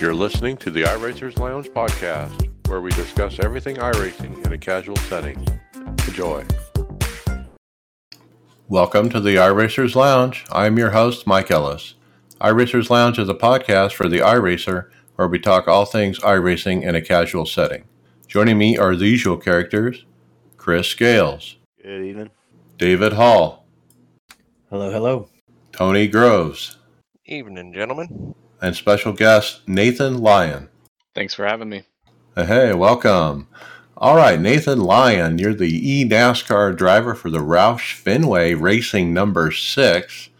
You're listening to the iRacers Lounge podcast, where we discuss everything iRacing in a casual setting. Enjoy. Welcome to the iRacers Lounge. I'm your host, Mike Ellis. iRacers Lounge is a podcast for the iRacer where we talk all things iRacing in a casual setting. Joining me are the usual characters Chris Scales, Good evening. David Hall, Hello, hello. Tony Groves, Evening, gentlemen. And special guest Nathan Lyon. Thanks for having me. Hey, welcome. All right, Nathan Lyon, you're the e NASCAR driver for the Roush Fenway Racing number six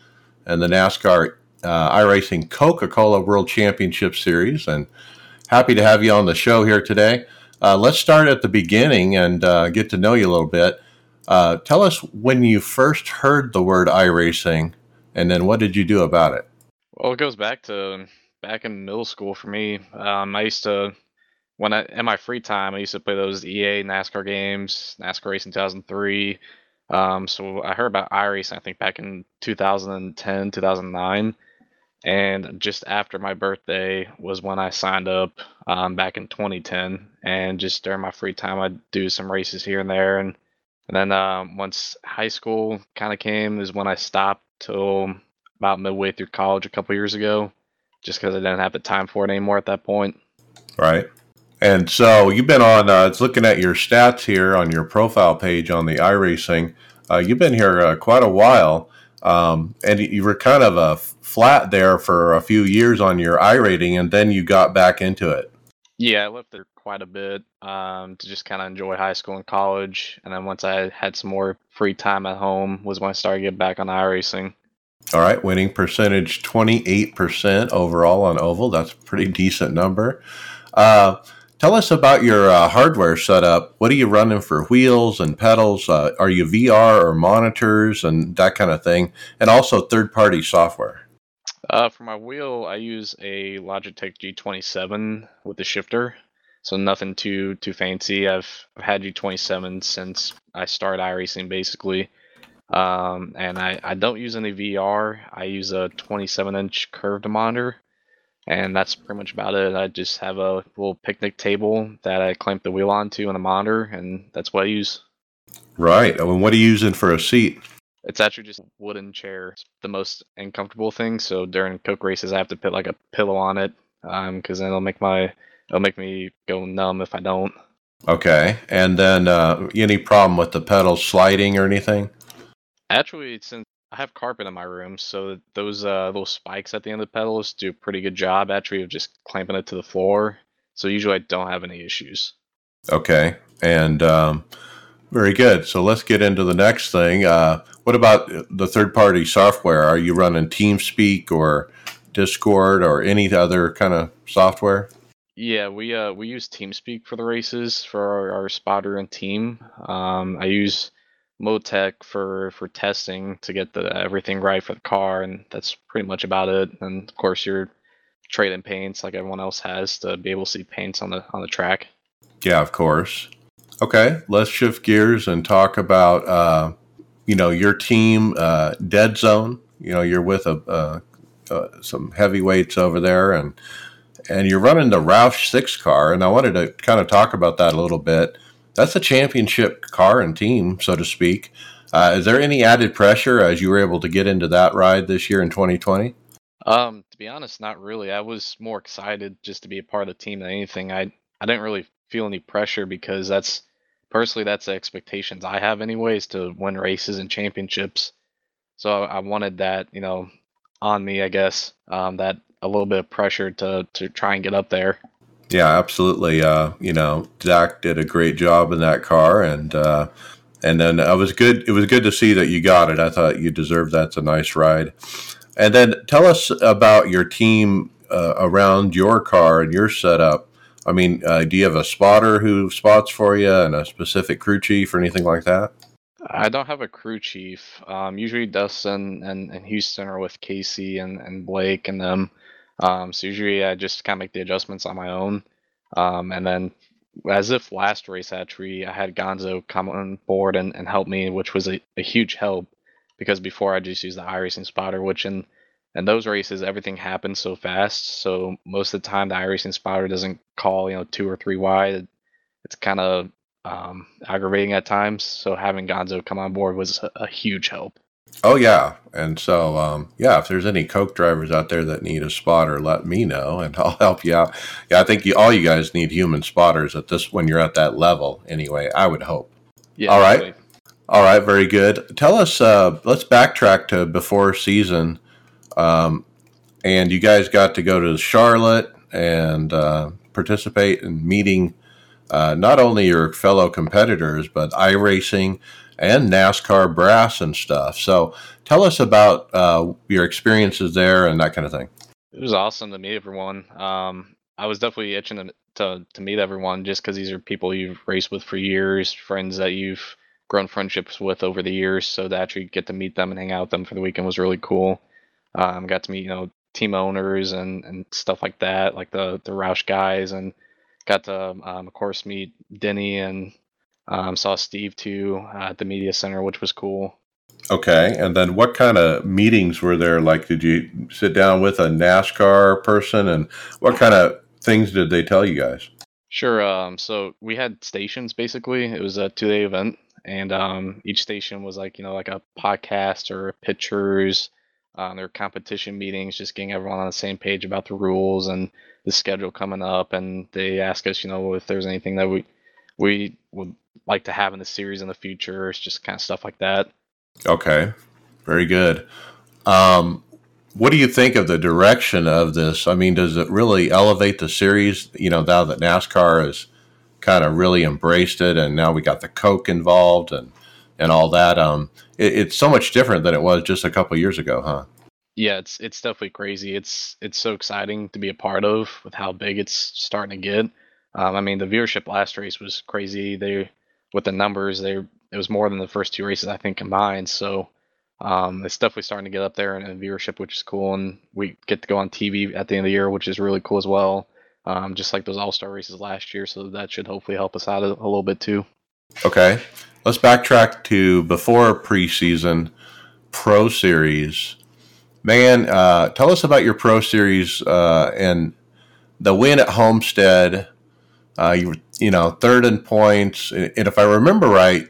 and the NASCAR uh, iRacing Coca Cola World Championship Series. And happy to have you on the show here today. Uh, let's start at the beginning and uh, get to know you a little bit. Uh, tell us when you first heard the word iRacing and then what did you do about it? Well, it goes back to back in middle school for me. Um, I used to, when I in my free time, I used to play those EA NASCAR games, NASCAR Racing 2003. Um, so I heard about iRacing, I think back in 2010, 2009, and just after my birthday was when I signed up um, back in 2010. And just during my free time, I'd do some races here and there, and and then um, once high school kind of came is when I stopped till about midway through college a couple years ago, just because I didn't have the time for it anymore at that point. Right. And so you've been on, uh, it's looking at your stats here on your profile page on the iRacing. Uh, you've been here uh, quite a while, um, and you were kind of a flat there for a few years on your iRating, and then you got back into it. Yeah, I left there quite a bit um, to just kind of enjoy high school and college, and then once I had some more free time at home was when I started getting back on iRacing. All right, winning percentage 28% overall on Oval. That's a pretty decent number. Uh, tell us about your uh, hardware setup. What are you running for wheels and pedals? Uh, are you VR or monitors and that kind of thing? And also third party software. Uh, for my wheel, I use a Logitech G27 with the shifter, so nothing too too fancy. I've, I've had G27 since I started iRacing basically. Um, and I, I don't use any VR. I use a 27 inch curved monitor, and that's pretty much about it. I just have a little picnic table that I clamp the wheel onto and a monitor, and that's what I use. Right. And what are you using for a seat? It's actually just a wooden chair. It's the most uncomfortable thing. So during coke races, I have to put like a pillow on it, um, because then it'll make my it'll make me go numb if I don't. Okay. And then uh, any problem with the pedals sliding or anything? Actually, since I have carpet in my room, so those uh, little spikes at the end of the pedals do a pretty good job actually of just clamping it to the floor. So usually I don't have any issues. Okay. And um, very good. So let's get into the next thing. Uh, what about the third party software? Are you running TeamSpeak or Discord or any other kind of software? Yeah, we uh we use TeamSpeak for the races for our, our spotter and team. Um, I use Motec for for testing to get the everything right for the car, and that's pretty much about it. And of course, you're trading paints like everyone else has to be able to see paints on the on the track. Yeah, of course. Okay, let's shift gears and talk about uh, you know your team, uh, Dead Zone. You know, you're with a uh, uh, some heavyweights over there, and and you're running the Roush Six car. And I wanted to kind of talk about that a little bit. That's a championship car and team, so to speak. Uh, is there any added pressure as you were able to get into that ride this year in 2020? Um, to be honest, not really. I was more excited just to be a part of the team than anything. I I didn't really feel any pressure because that's personally that's the expectations I have anyways to win races and championships. So I, I wanted that, you know, on me, I guess. Um, that a little bit of pressure to to try and get up there. Yeah, absolutely. Uh, you know, Zach did a great job in that car, and uh, and then it was good. It was good to see that you got it. I thought you deserved that. It's a nice ride. And then tell us about your team uh, around your car and your setup. I mean, uh, do you have a spotter who spots for you and a specific crew chief or anything like that? I don't have a crew chief. Um, usually Dustin and, and Houston are with Casey and, and Blake and them. Um, so usually I just kind of make the adjustments on my own. Um, and then, as if last race actually, I had Gonzo come on board and, and help me, which was a, a huge help because before I just used the iRacing spotter, which in and those races everything happens so fast. So most of the time the iRacing spotter doesn't call you know two or three wide. It's kind of um, aggravating at times. So having Gonzo come on board was a, a huge help. Oh yeah, and so um, yeah, if there's any Coke drivers out there that need a spotter, let me know, and I'll help you out. Yeah, I think you, all you guys need human spotters at this when you're at that level. Anyway, I would hope. Yeah. All right. definitely. All right, very good. Tell us. Uh, let's backtrack to before season, um, and you guys got to go to Charlotte and uh, participate in meeting uh, not only your fellow competitors but iRacing and NASCAR brass and stuff. So tell us about uh, your experiences there and that kind of thing. It was awesome to meet everyone. Um, I was definitely itching to to, to meet everyone just because these are people you've raced with for years, friends that you've grown friendships with over the years. So to actually get to meet them and hang out with them for the weekend was really cool. Um, got to meet you know team owners and, and stuff like that, like the the Roush guys, and got to um, of course meet Denny and um, saw Steve too uh, at the media center, which was cool. Okay, and then what kind of meetings were there? Like, did you sit down with a NASCAR person, and what kind of things did they tell you guys? Sure. Um, so we had stations basically. It was a two day event, and um, each station was like you know like a podcast or pictures. Um, there were competition meetings, just getting everyone on the same page about the rules and the schedule coming up. And they ask us, you know, if there's anything that we we would like to have in the series in the future. It's just kind of stuff like that. Okay, very good. Um, what do you think of the direction of this? I mean, does it really elevate the series? You know, now that NASCAR has kind of really embraced it, and now we got the Coke involved and and all that. Um, it, it's so much different than it was just a couple years ago, huh? Yeah, it's it's definitely crazy. It's it's so exciting to be a part of with how big it's starting to get. Um, I mean, the viewership last race was crazy. They with the numbers, they it was more than the first two races I think combined. So um, it's definitely starting to get up there in, in viewership, which is cool. And we get to go on TV at the end of the year, which is really cool as well. Um, just like those All Star races last year, so that should hopefully help us out a, a little bit too. Okay, let's backtrack to before preseason Pro Series. Man, uh, tell us about your Pro Series uh, and the win at Homestead. Uh, you were, you know, third in points, and if I remember right,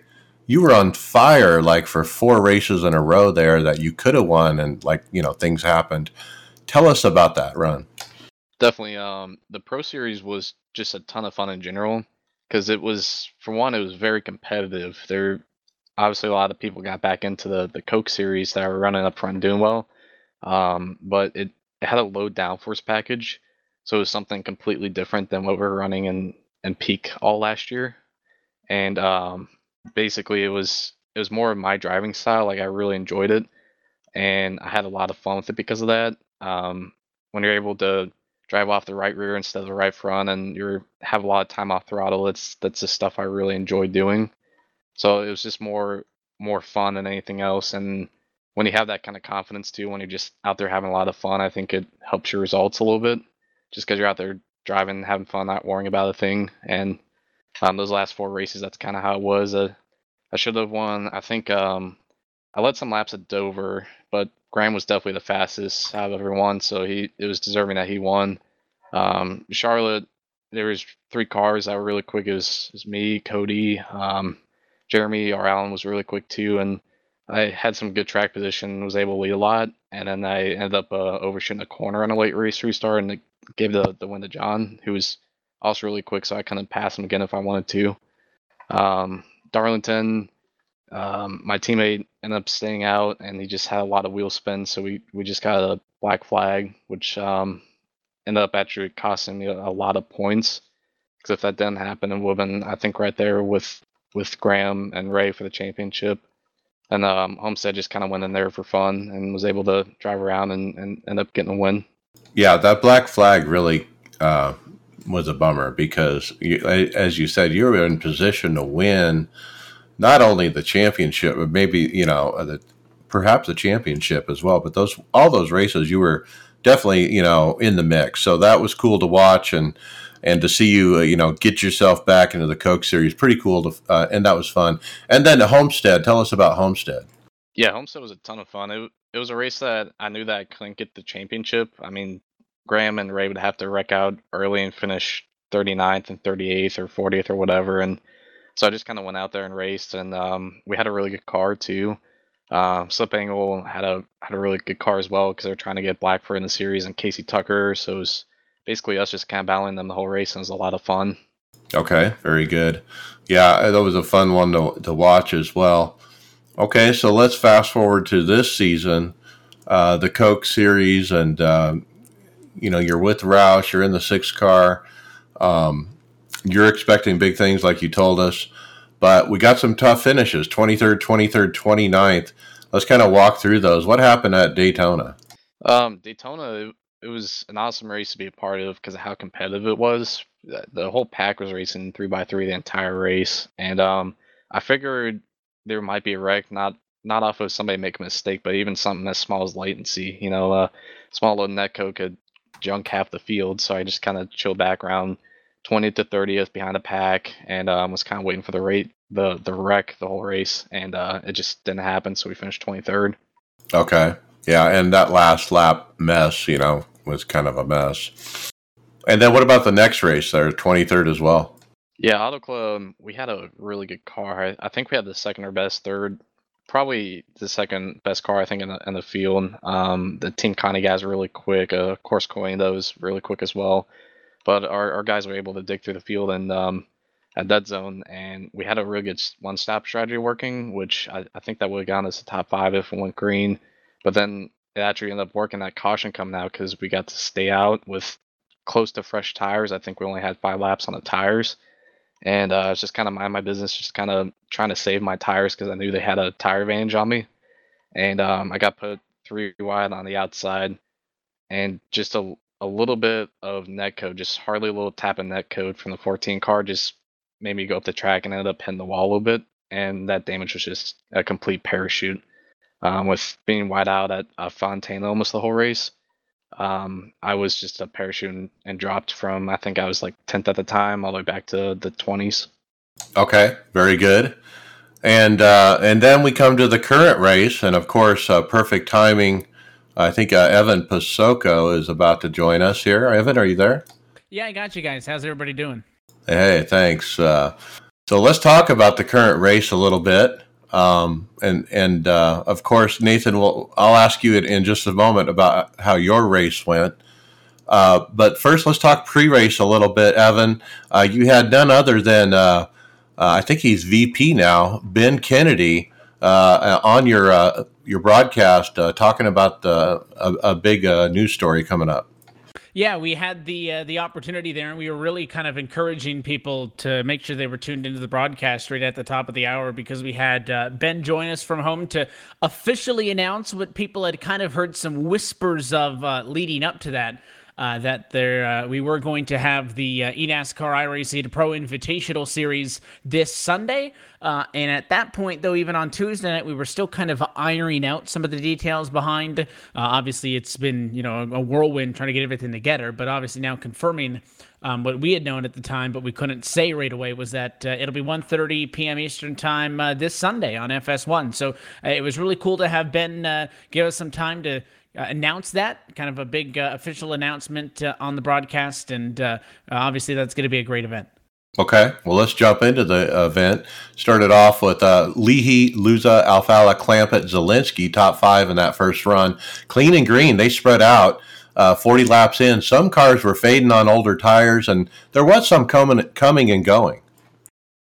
you were on fire like for four races in a row there that you could have won, and like you know things happened. Tell us about that run. Definitely. Um, the Pro Series was just a ton of fun in general because it was, for one, it was very competitive. There, obviously, a lot of people got back into the the Coke Series that were running up front doing well, um, but it, it had a low downforce package, so it was something completely different than what we were running in in peak all last year, and um, basically it was it was more of my driving style. Like I really enjoyed it, and I had a lot of fun with it because of that. Um, when you're able to drive off the right rear instead of the right front, and you have a lot of time off throttle. It's that's the stuff I really enjoy doing. So it was just more more fun than anything else. And when you have that kind of confidence too, when you're just out there having a lot of fun, I think it helps your results a little bit. Just because you're out there driving, having fun, not worrying about a thing. And um, those last four races, that's kind of how it was. Uh, I should have won. I think um, I led some laps at Dover, but Graham was definitely the fastest out of everyone, so he it was deserving that he won. Um, Charlotte, there was three cars that were really quick. It was, it was me, Cody, um, Jeremy, or Allen was really quick too, and I had some good track position, was able to lead a lot, and then I ended up uh, overshooting a corner on a late race restart, and it gave the the win to John, who was also really quick, so I kind of pass him again if I wanted to. Um, Darlington, um, my teammate ended up staying out, and he just had a lot of wheel spin, so we we just got a black flag, which um, ended up actually costing me a, a lot of points. Because if that didn't happen, it would have been I think right there with with Graham and Ray for the championship. And um, Homestead just kind of went in there for fun and was able to drive around and, and end up getting a win. Yeah, that black flag really uh, was a bummer because, you, as you said, you were in position to win not only the championship, but maybe you know the perhaps the championship as well. But those all those races, you were definitely you know in the mix. So that was cool to watch and and to see you uh, you know get yourself back into the Coke Series, pretty cool to uh, and that was fun. And then the Homestead, tell us about Homestead. Yeah, Homestead was a ton of fun. It, it was a race that I knew that I couldn't get the championship. I mean, Graham and Ray would have to wreck out early and finish 39th and 38th or 40th or whatever. And so I just kind of went out there and raced, and um, we had a really good car too. Uh, Slip Angle had a had a really good car as well because they're trying to get Blackford in the series and Casey Tucker. So it was basically us just kind of battling them the whole race, and it was a lot of fun. Okay, very good. Yeah, that was a fun one to, to watch as well. Okay, so let's fast forward to this season, uh, the Coke Series, and uh, you know you're with Roush, you're in the six car. Um, you're expecting big things, like you told us, but we got some tough finishes: 23rd, 23rd, 29th. Let's kind of walk through those. What happened at Daytona? Um, Daytona, it was an awesome race to be a part of because of how competitive it was. The, whole pack was racing three by three the entire race, and um, I figured there might be a wreck, not not off of somebody making a mistake, but even something as small as latency. You know, a uh, small little netcode could junk half the field, so I just kind of chilled back around 20th to 30th behind the pack, and um, was kind of waiting for the rate the the wreck the whole race, and uh, it just didn't happen. So we finished 23rd. Okay, yeah, and that last lap mess, you know, was kind of a mess. And then what about the next race there, 23rd as well? Yeah, Auto Club, we had a really good car. I, I think we had the second or best third, probably the second best car, I think, in the, in the field. Um, the Team Connie guys were really quick. Uh, of course, Coin, those really quick as well. But our, our guys were able to dig through the field and um, at dead zone, and we had a really good one stop strategy working, which I, I think that would have gotten us to top five if we went green. But then it actually ended up working that caution coming out because we got to stay out with close to fresh tires. I think we only had five laps on the tires. And uh, it's just kind of mind my business, just kind of trying to save my tires because I knew they had a tire advantage on me. And um, I got put three wide on the outside and just a, a little bit of net code, just hardly a little tap of net code from the 14 car just made me go up the track and ended up hitting the wall a little bit. And that damage was just a complete parachute. Um, with being wide out at uh, Fontana almost the whole race, um, I was just a parachute and, and, dropped from I think I was like 10th at the time all the way back to the 20s. Okay, very good. And uh, and then we come to the current race, and of course, uh, perfect timing. I think uh, Evan Posocco is about to join us here. Evan, are you there? Yeah, I got you guys. How's everybody doing? Hey, thanks. Uh, so let's talk about the current race a little bit. Um, and and uh, of course, Nathan, will I'll ask you in just a moment about how your race went. Uh, but first, let's talk pre-race a little bit. Evan, uh, you had none other than uh, uh, I think he's VP now, Ben Kennedy, uh, on your your broadcast talking about the, a, a big news story coming up. Yeah, we had the uh, the opportunity there, and we were really kind of encouraging people to make sure they were tuned into the broadcast right at the top of the hour because we had uh, Ben join us from home to officially announce what people had kind of heard some whispers of uh, leading up to that uh, that there uh, we were going to have the uh, eNASCAR iRacing Pro Invitational Series this Sunday. Uh, and at that point, though, even on Tuesday night, we were still kind of ironing out some of the details behind. Uh, obviously, it's been you know a whirlwind trying to get everything together, but obviously now confirming. Um, what we had known at the time, but we couldn't say right away, was that uh, it'll be 1.30 p.m. Eastern Time uh, this Sunday on FS1. So uh, it was really cool to have Ben uh, give us some time to uh, announce that kind of a big uh, official announcement uh, on the broadcast, and uh, obviously that's going to be a great event. Okay, well let's jump into the event. Started off with uh, Leahy, Luza, Alfalla, Clampitt, Zalenski, top five in that first run. Clean and green, they spread out. Uh, 40 laps in, some cars were fading on older tires, and there was some coming, coming and going.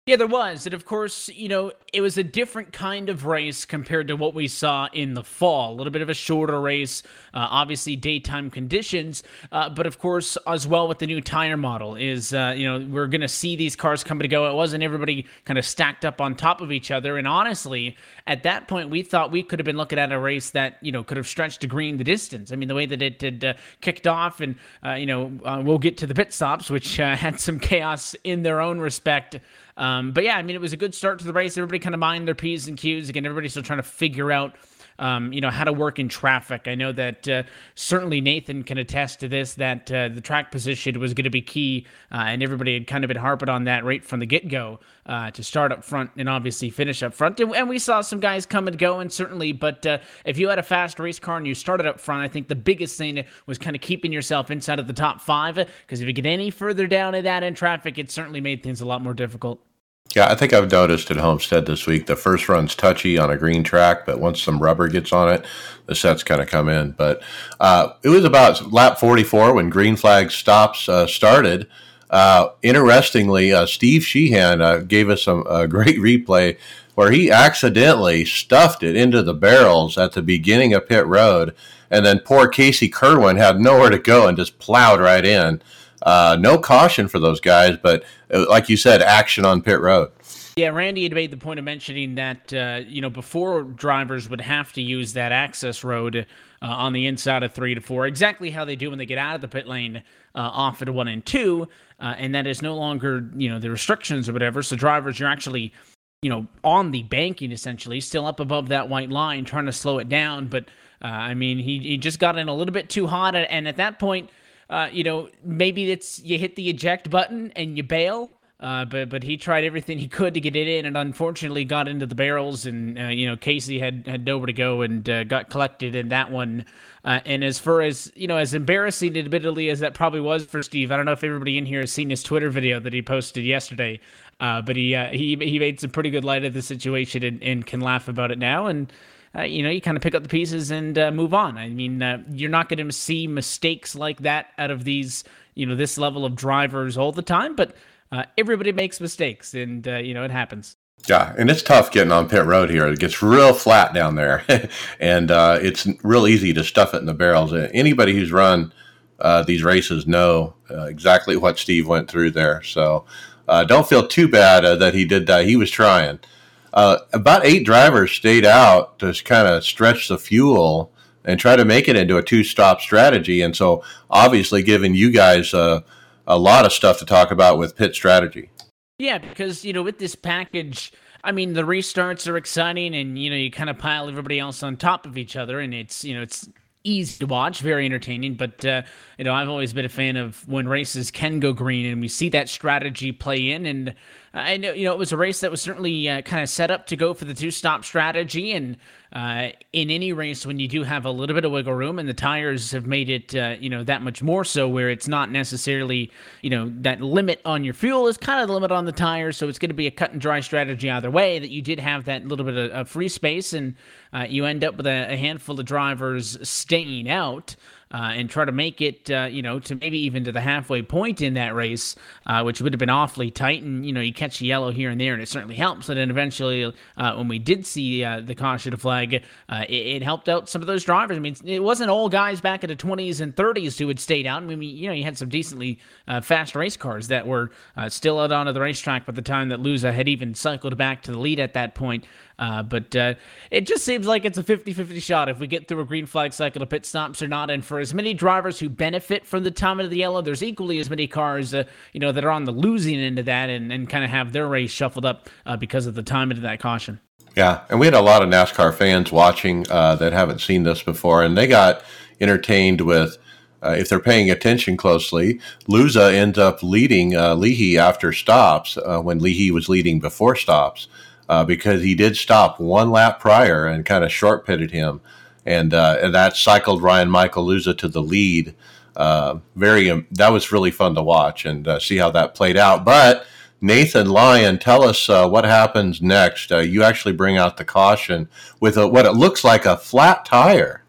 Yeah, there was. And of course, you know, it was a different kind of race compared to what we saw in the fall. A little bit of a shorter race, uh, obviously daytime conditions. Uh, but of course, as well with the new tire model, is, uh, you know, we're going to see these cars come to go. It wasn't everybody kind of stacked up on top of each other. And honestly, at that point, we thought we could have been looking at a race that, you know, could have stretched to green the distance. I mean, the way that it had uh, kicked off, and, uh, you know, uh, we'll get to the pit stops, which had some chaos in their own respect. Um, but yeah, I mean, it was a good start to the race. Everybody kind of mind their P's and Q's. Again, everybody's still trying to figure out um, you know, how to work in traffic. I know that uh, certainly Nathan can attest to this that uh, the track position was going to be key, uh, and everybody had kind of been harping on that right from the get go uh, to start up front and obviously finish up front. And, we saw some guys come and go, and certainly, but uh, if you had a fast race car and you started up front, I think the biggest thing was kind of keeping yourself inside of the top five because if you get any further down in that in traffic, it certainly made things a lot more difficult. Yeah, I think I've noticed at Homestead this week the first run's touchy on a green track, but once some rubber gets on it, the sets kind of come in. But uh, it was about lap 44 when green flag stops uh, started. Uh, interestingly, uh, Steve Sheehan uh, gave us a great replay where he accidentally stuffed it into the barrels at the beginning of pit road, and then poor Casey Kirwan had nowhere to go and just plowed right in. Uh, no caution for those guys, but uh, like you said, action on pit road. Yeah, Randy had made the point of mentioning that uh, you know before drivers would have to use that access road uh, on the inside of three to four, exactly how they do when they get out of the pit lane uh, off at one and two, uh, and that is no longer you know the restrictions or whatever. So drivers, you're actually you know on the banking essentially, still up above that white line, trying to slow it down. But uh, I mean, he he just got in a little bit too hot, and at that point uh, you know, maybe it's you hit the eject button and you bail. Uh, but but he tried everything he could to get it in, and unfortunately got into the barrels. And uh, you know, Casey had had nowhere to go and uh, got collected in that one. Uh, and as far as you know, as embarrassing, admittedly, as that probably was for Steve, I don't know if everybody in here has seen his Twitter video that he posted yesterday. Uh, but he he he made some pretty good light of the situation and, and can laugh about it now. And uh, you know, you kind of pick up the pieces and uh, move on. I mean, uh, you're not going to see mistakes like that out of these, you know, this level of drivers all the time, but uh, everybody makes mistakes and, uh, you know, it happens. Yeah, and it's tough getting on pit road here. It gets real flat down there, and uh, it's real easy to stuff it in the barrels. Anybody who's run these races know exactly what Steve went through there. So don't feel too bad that he did that. He was trying. Uh, about eight drivers stayed out to kind of stretch the fuel and try to make it into a two-stop strategy. And so, obviously, giving you guys uh, a lot of stuff to talk about with pit strategy. Yeah, because you know, with this package, I mean, the restarts are exciting, and you know, you kind of pile everybody else on top of each other, and it's you know, it's easy to watch, very entertaining. But uh, you know, I've always been a fan of when races can go green, and we see that strategy play in, and I know you know it was a race that was certainly uh, kind of set up to go for the two-stop strategy, and uh, in any race when you do have a little bit of wiggle room, and the tires have made it uh, you know that much more so, where it's not necessarily you know that limit on your fuel is kind of the limit on the tires, so it's going to be a cut and dry strategy either way. That you did have that little bit of, of free space, and uh, you end up with a, a handful of drivers staying out uh, and try to make it, uh, you know, to maybe even to the halfway point in that race, uh, which would have been awfully tight. And, you know, you catch yellow here and there, and it certainly helps. And then eventually, uh, when we did see uh, the caution flag, uh, it, it, helped out some of those drivers. I mean, it wasn't all guys back in the 20s and 30s who had stayed out. I mean, you know, you had some decently fast race cars that were still out onto the racetrack by the time that Luza had even cycled back to the lead at that point. Uh, but uh, it just seems like it's a 50 50 shot if we get through a green flag cycle to pit stops or not. And for as many drivers who benefit from the time of the yellow, there's equally as many cars, uh, you know, that are on the losing end of that and, and kind of have their race shuffled up uh, because of the time of that caution. Yeah, and we had a lot of NASCAR fans watching uh, that haven't seen this before, and they got entertained with. Uh, if they're paying attention closely, Luza ends up leading Leahy after stops when Leahy was leading before stops uh, because he did stop one lap prior and kind of short pitted him, and uh, and that cycled Ryan Michael Luza to the lead. Uh, very um, that was really fun to watch and uh, see how that played out. But Nathan Lyon, tell us uh, what happens next. Uh, you actually bring out the caution with a, what it looks like a flat tire.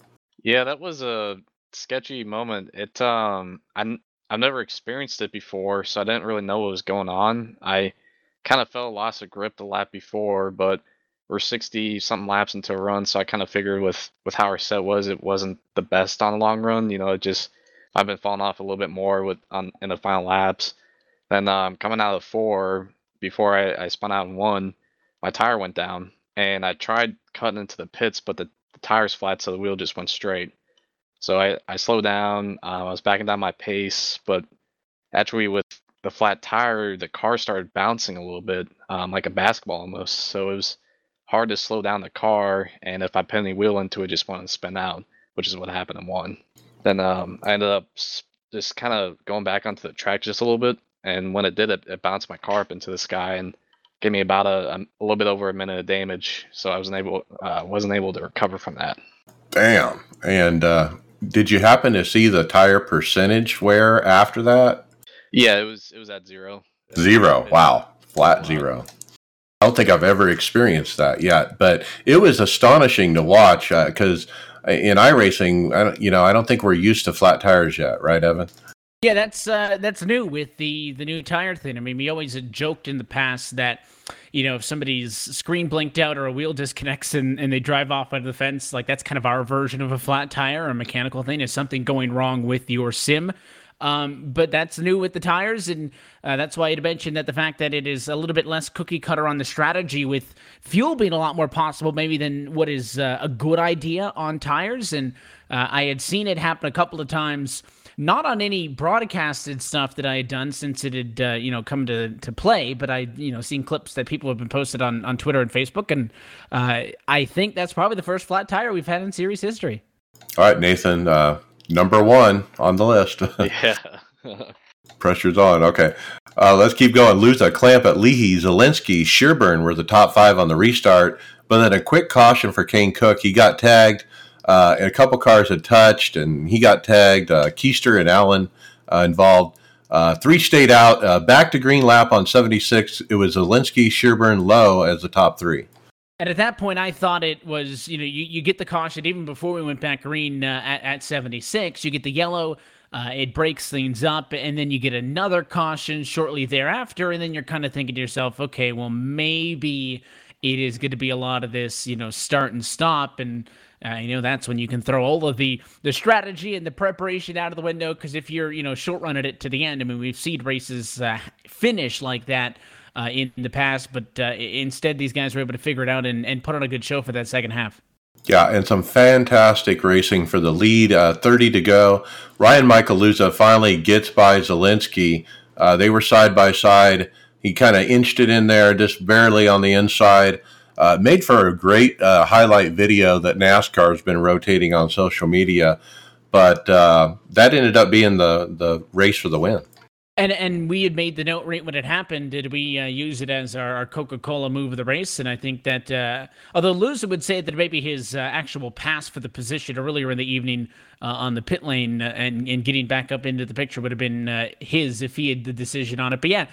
Yeah, that was a sketchy moment. It um, I I've never experienced it before, so I didn't really know what was going on. I kind of felt a loss of grip the lap before, but we're 60 something laps into a run, so I kind of figured with with how our set was, it wasn't the best on a long run. You know, it just I've been falling off a little bit more with on in the final laps. Then um, coming out of four, before I, I spun out in one, my tire went down, and I tried cutting into the pits, but the, the tire's flat, so the wheel just went straight. So I, I slowed down. Uh, I was backing down my pace, but actually with the flat tire, the car started bouncing a little bit, um, like a basketball almost. So it was hard to slow down the car, and if I put any wheel into it, just wanted to spin out, which is what happened in one. Then um, I ended up just kind of going back onto the track just a little bit, and when it did, it, it bounced my car up into the sky and gave me about a, a, little bit over a minute of damage. So I wasn't able uh, wasn't able to recover from that. Damn. And uh, did you happen to see the tire percentage wear after that? Yeah, it was it was at zero. Zero. Wow. Flat zero. I don't think I've ever experienced that yet, but it was astonishing to watch because uh, in iRacing, I don't, you know, I don't think we're used to flat tires yet, right, Evan? Yeah, that's uh, that's new with the the new tire thing. I mean, we always had joked in the past that you know if somebody's screen blinked out or a wheel disconnects and, and they drive off under the fence, like that's kind of our version of a flat tire or a mechanical thing. Is something going wrong with your sim? Um, but that's new with the tires, and uh, that's why I mentioned that the fact that it is a little bit less cookie cutter on the strategy, with fuel being a lot more possible, maybe than what is uh, a good idea on tires. And uh, I had seen it happen a couple of times not on any broadcasted stuff that I had done since it had uh, you know come to to play, but I you know seen clips that people have been posted on on Twitter and Facebook, and uh, I think that's probably the first flat tire we've had in series history. All right, Nathan, uh, number one on the list. yeah. Pressure's on. Okay. Uh, let's keep going. Luza, Clampitt Leahy, Zalenski, Sherburne were the top five on the restart, but then a quick caution for Kane Cook. He got tagged uh, and a couple cars had touched, and he got tagged. Uh, Keister and Allen uh, involved. Uh, three stayed out. Uh, back to green lap on 76. It was Zalenski, Sherburne, Lowe as the top three. And at that point, I thought it was, you know, you, you get the caution even before we went back green uh, at, at 76. You get the yellow, uh, it breaks things up, and then you get another caution shortly thereafter. And then you're kind of thinking to yourself, okay, well, maybe it is going to be a lot of this, you know, start and stop. And uh, you know that's when you can throw all of the the strategy and the preparation out of the window because if you're you know short running it to the end, I mean we've seen races uh, finish like that uh, in the past, but uh, instead these guys were able to figure it out and, and put on a good show for that second half. Yeah, and some fantastic racing for the lead. Uh, 30 to go. Ryan Macaluza finally gets by Zalenski. Uh, they were side by side. He kind of inched it in there, just barely on the inside. Uh, made for a great uh, highlight video that NASCAR has been rotating on social media, but that ended up being the the race for the win. And and we had made the note right when it happened. Did we uh, use it as our, our Coca Cola move of the race? And I think that uh, although Luza would say that maybe his uh, actual pass for the position earlier in the evening uh, on the pit lane uh, and and getting back up into the picture would have been uh, his if he had the decision on it. But yeah,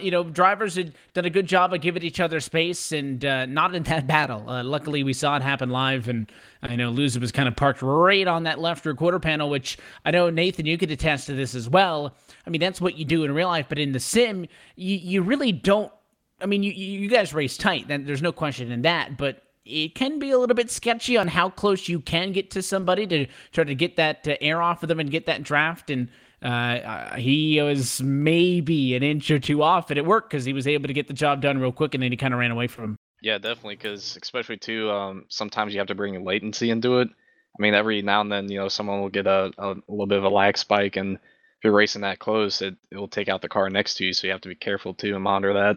you know, drivers had done a good job of giving each other space and not in that battle. luckily, we saw it happen live, and I know Luza was kind of parked right on that left rear quarter panel, which I know Nathan, you could attest to this as well I mean, that's what you do in real life, but in the sim, you, you really don't. I mean, you, you guys race tight, then there's no question in that, but it can be a little bit sketchy on how close you can get to somebody to try to get that uh, air off of them and get that draft. And uh, he was maybe an inch or two off, and it worked because he was able to get the job done real quick, and then he kind of ran away from him. Yeah, definitely. Because especially too, um, sometimes you have to bring latency into it. I mean, every now and then, you know, someone will get a, a, a little bit of a lag spike, and if you're racing that close, it, it will take out the car next to you. So you have to be careful too and monitor that.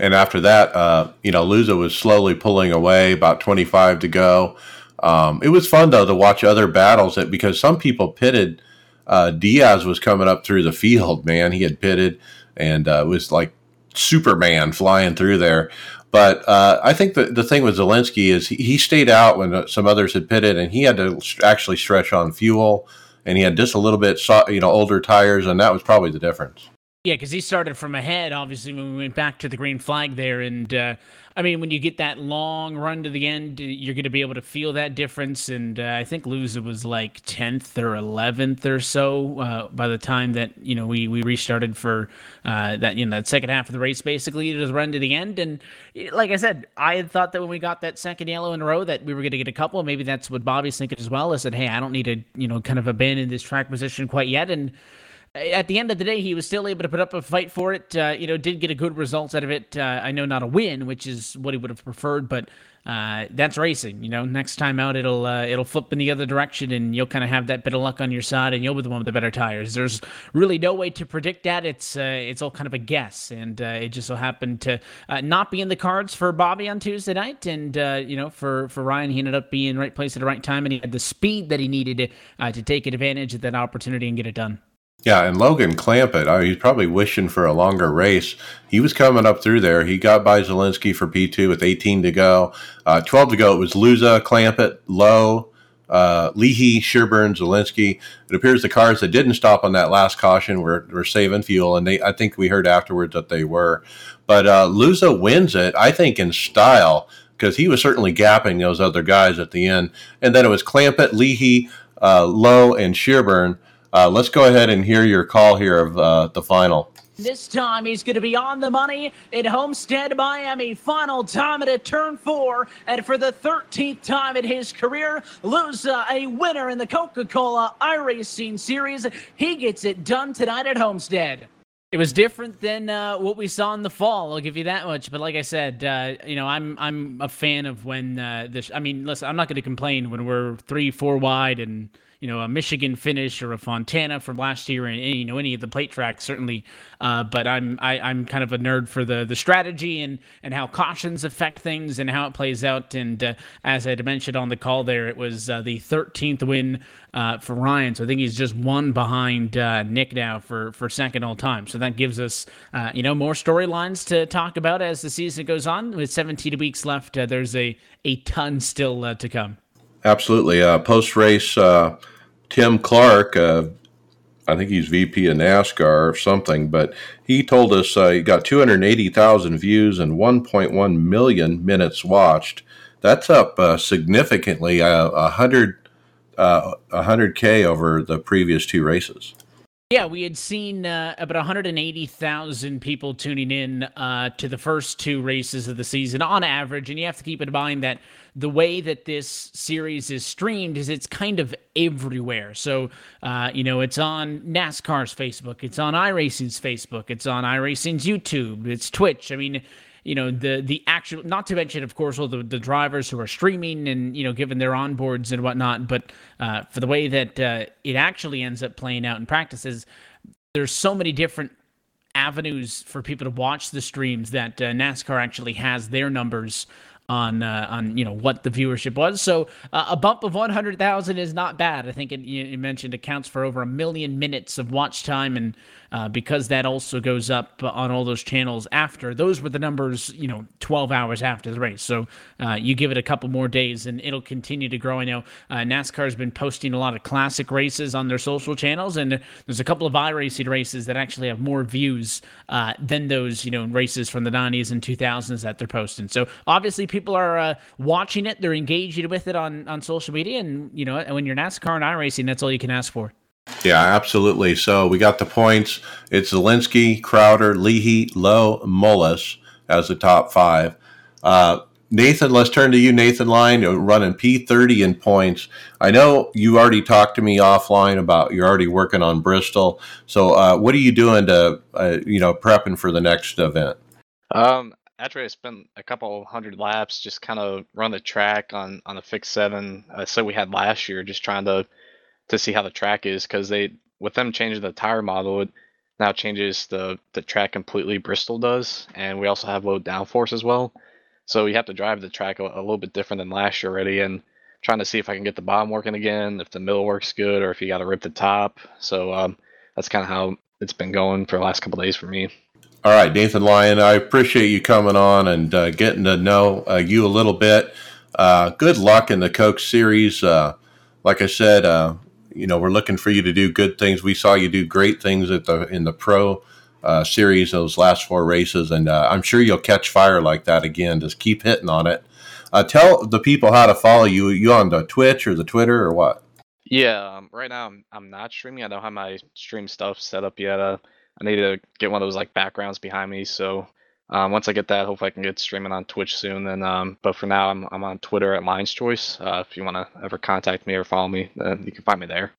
And after that, uh, you know, Luza was slowly pulling away, about 25 to go. Um, it was fun though to watch other battles that because some people pitted. Uh, Diaz was coming up through the field, man. He had pitted and uh, was like Superman flying through there. But uh, I think the, the thing with Zalenski is he, he stayed out when uh, some others had pitted, and he had to actually stretch on fuel and he had just a little bit, you know, older tires, and that was probably the difference. Yeah, because he started from ahead, obviously, when we went back to the green flag there. And uh, I mean, when you get that long run to the end, you're going to be able to feel that difference. And uh, I think Luza was like 10th or 11th or so uh, by the time that, you know, we, we restarted for uh, that, you know, that second half of the race, basically, to run to the end. And like I said, I had thought that when we got that second yellow in a row that we were going to get a couple. Maybe that's what Bobby's thinking as well. I said, hey, I don't need to, you know, kind of abandon this track position quite yet. And at the end of the day, he was still able to put up a fight for it. Uh, you know, did get a good result out of it. Uh, I know not a win, which is what he would have preferred, but uh, that's racing. You know, next time out it'll uh, it'll flip in the other direction, and you'll kind of have that bit of luck on your side, and you'll be the one with the better tires. There's really no way to predict that. It's uh, it's all kind of a guess, and uh, it just so happened to not be in the cards for Bobby on Tuesday night, and you know, for for Ryan, he ended up being right place at the right time, and he had the speed that he needed to take advantage of that opportunity and get it done. Yeah, and Logan Clampitt, uh, he's probably wishing for a longer race. He was coming up through there. He got by Zalenski for P2 with 18 to go. Uh, 12 to go, it was Luza, Clampitt, Lowe, uh, Leahy, Sherburne, Zalenski. It appears the cars that didn't stop on that last caution were, were saving fuel, and they I think we heard afterwards that they were. But uh, Luza wins it, I think, in style because he was certainly gapping those other guys at the end. And then it was Clampitt, Leahy, uh, Lowe, and Sherburne uh, let's go ahead and hear your call here of uh, the final. This time he's going to be on the money in Homestead, Miami. Final time at a turn four. And for the 13th time in his career, Luza, a winner in the Coca Cola iRacing Series. He gets it done tonight at Homestead. It was different than uh, what we saw in the fall. I'll give you that much. But like I said, uh, you know, I'm I'm a fan of when uh, this. I mean, listen, I'm not going to complain when we're three, four wide and you know a Michigan finish or a Fontana from last year, and you know any of the plate tracks certainly. Uh, but I'm I, am i am kind of a nerd for the the strategy and and how cautions affect things and how it plays out. And uh, as I mentioned on the call, there it was uh, the 13th win uh, for Ryan. So I think he's just one behind uh, Nick now for for second all time. So that gives us uh, you know more storylines to talk about as the season goes on. With 17 weeks left, there's a a ton still to come. Absolutely. Uh, Post race, uh, Tim Clark, uh, I think he's VP of NASCAR or something, but he told us uh, he got 280,000 views and 1.1 million minutes watched. That's up uh, significantly, uh, 100, uh, 100K over the previous two races. Yeah, we had seen uh, about 180,000 people tuning in uh, to the first two races of the season on average. And you have to keep in mind that the way that this series is streamed is it's kind of everywhere. So, uh, you know, it's on NASCAR's Facebook, it's on iRacing's Facebook, it's on iRacing's YouTube, it's Twitch. I mean, you know the the actual not to mention of course all the, the drivers who are streaming and you know given their onboards and whatnot but uh, for the way that uh, it actually ends up playing out in practices there's so many different avenues for people to watch the streams that uh, NASCAR actually has their numbers on uh, on you know what the viewership was. So uh, a bump of 100,000 is not bad. I think it, you mentioned accounts for over a million minutes of watch time, and uh, because that also goes up on all those channels after. Those were the numbers, you know, 12 hours after the race. So uh, you give it a couple more days, and it'll continue to grow. I know uh, NASCAR has been posting a lot of classic races on their social channels, and there's a couple of iRacing races that actually have more views uh, than those, you know, races from the 90s and 2000s that they're posting. So obviously, people are uh, watching it, they're engaging with it on on social media, and you know, when you're NASCAR and iRacing, that's all you can ask for. Yeah, absolutely. So we got the points. It's Zalenski, Crowder, Leahy, Lowe, Mullis as the top five. Uh, Nathan, let's turn to you, Nathan Lyon, running P30 in points. I know you already talked to me offline about you're already working on Bristol. So, uh, what are you doing to, uh, you know, prepping for the next event? Um, after I spent a couple hundred laps, just kind of run the track on on the fixed seven. Uh, so we had last year, just trying to to see how the track is because they with them changing the tire model, it now changes the the track completely. Bristol does, and we also have low downforce as well. So you have to drive the track a, a, little bit different than last year already, and trying to see if I can get the bottom working again, if the middle works good, or if you got to rip the top. So um, that's kind of how it's been going for the last couple days for me. All right, Nathan Lyon, I appreciate you coming on and uh, getting to know uh, you a little bit. Uh, good luck in the Coke Series. Uh, like I said, uh, you know we're looking for you to do good things. We saw you do great things at the in the pro uh, series those last four races, and I'm sure you'll catch fire like that again. Just keep hitting on it. Tell the people how to follow you. You on the Twitch or the Twitter or what? Yeah, um, right now I'm I'm not streaming. I don't have my stream stuff set up yet. Uh, I need to get one of those like backgrounds behind me. So um, once I get that, hopefully I can get streaming on Twitch soon. And um, but for now, I'm I'm on Twitter at Lions Choice. Uh, if you want to ever contact me or follow me, then you can find me there.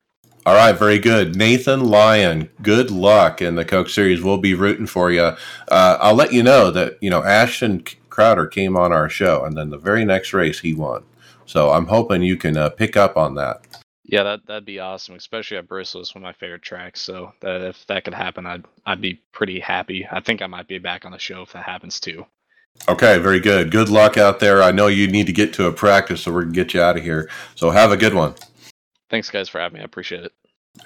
All right, very good, Nathan Lyon. Good luck in the Coke Series. We'll be rooting for you. Uh, I'll let you know that you know Ashton Crowder came on our show, and then the very next race he won. So I'm hoping you can uh, pick up on that. Yeah, that that'd be awesome, especially at Bristol. It's one of my favorite tracks. So that if that could happen, I'd I'd be pretty happy. I think I might be back on the show if that happens too. Okay, very good. Good luck out there. I know you need to get to a practice, so we're gonna get you out of here. So have a good one. Thanks, guys, for having me. I appreciate it.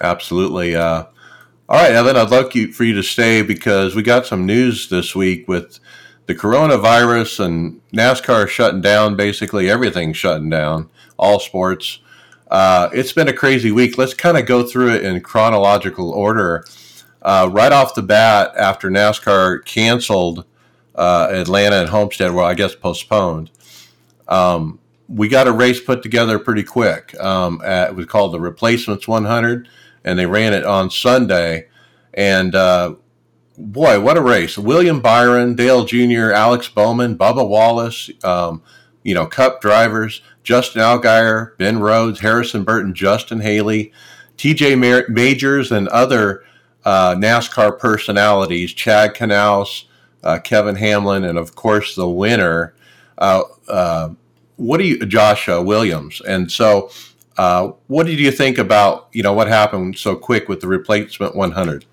Absolutely. Uh, all right, Evan, I'd like you, for you to stay because we got some news this week with the coronavirus and NASCAR shutting down, basically everything shutting down, all sports. Uh, it's been a crazy week. Let's kind of go through it in chronological order. Uh, right off the bat, after NASCAR canceled uh, Atlanta and Homestead, well, I guess postponed, um, we got a race put together pretty quick. Um, at, it was called the Replacements 100, and they ran it on Sunday. And uh, boy, what a race! William Byron, Dale Jr., Alex Bowman, Bubba Wallace, um, you know, Cup drivers, Justin Allgaier, Ben Rhodes, Harrison Burton, Justin Haley, TJ Majors, and other uh, NASCAR personalities, Chad Knaus, uh, Kevin Hamlin, and of course the winner, uh, uh what do you, Josh uh, Williams? And so, uh, what did you think about you know what happened so quick with the replacement 100?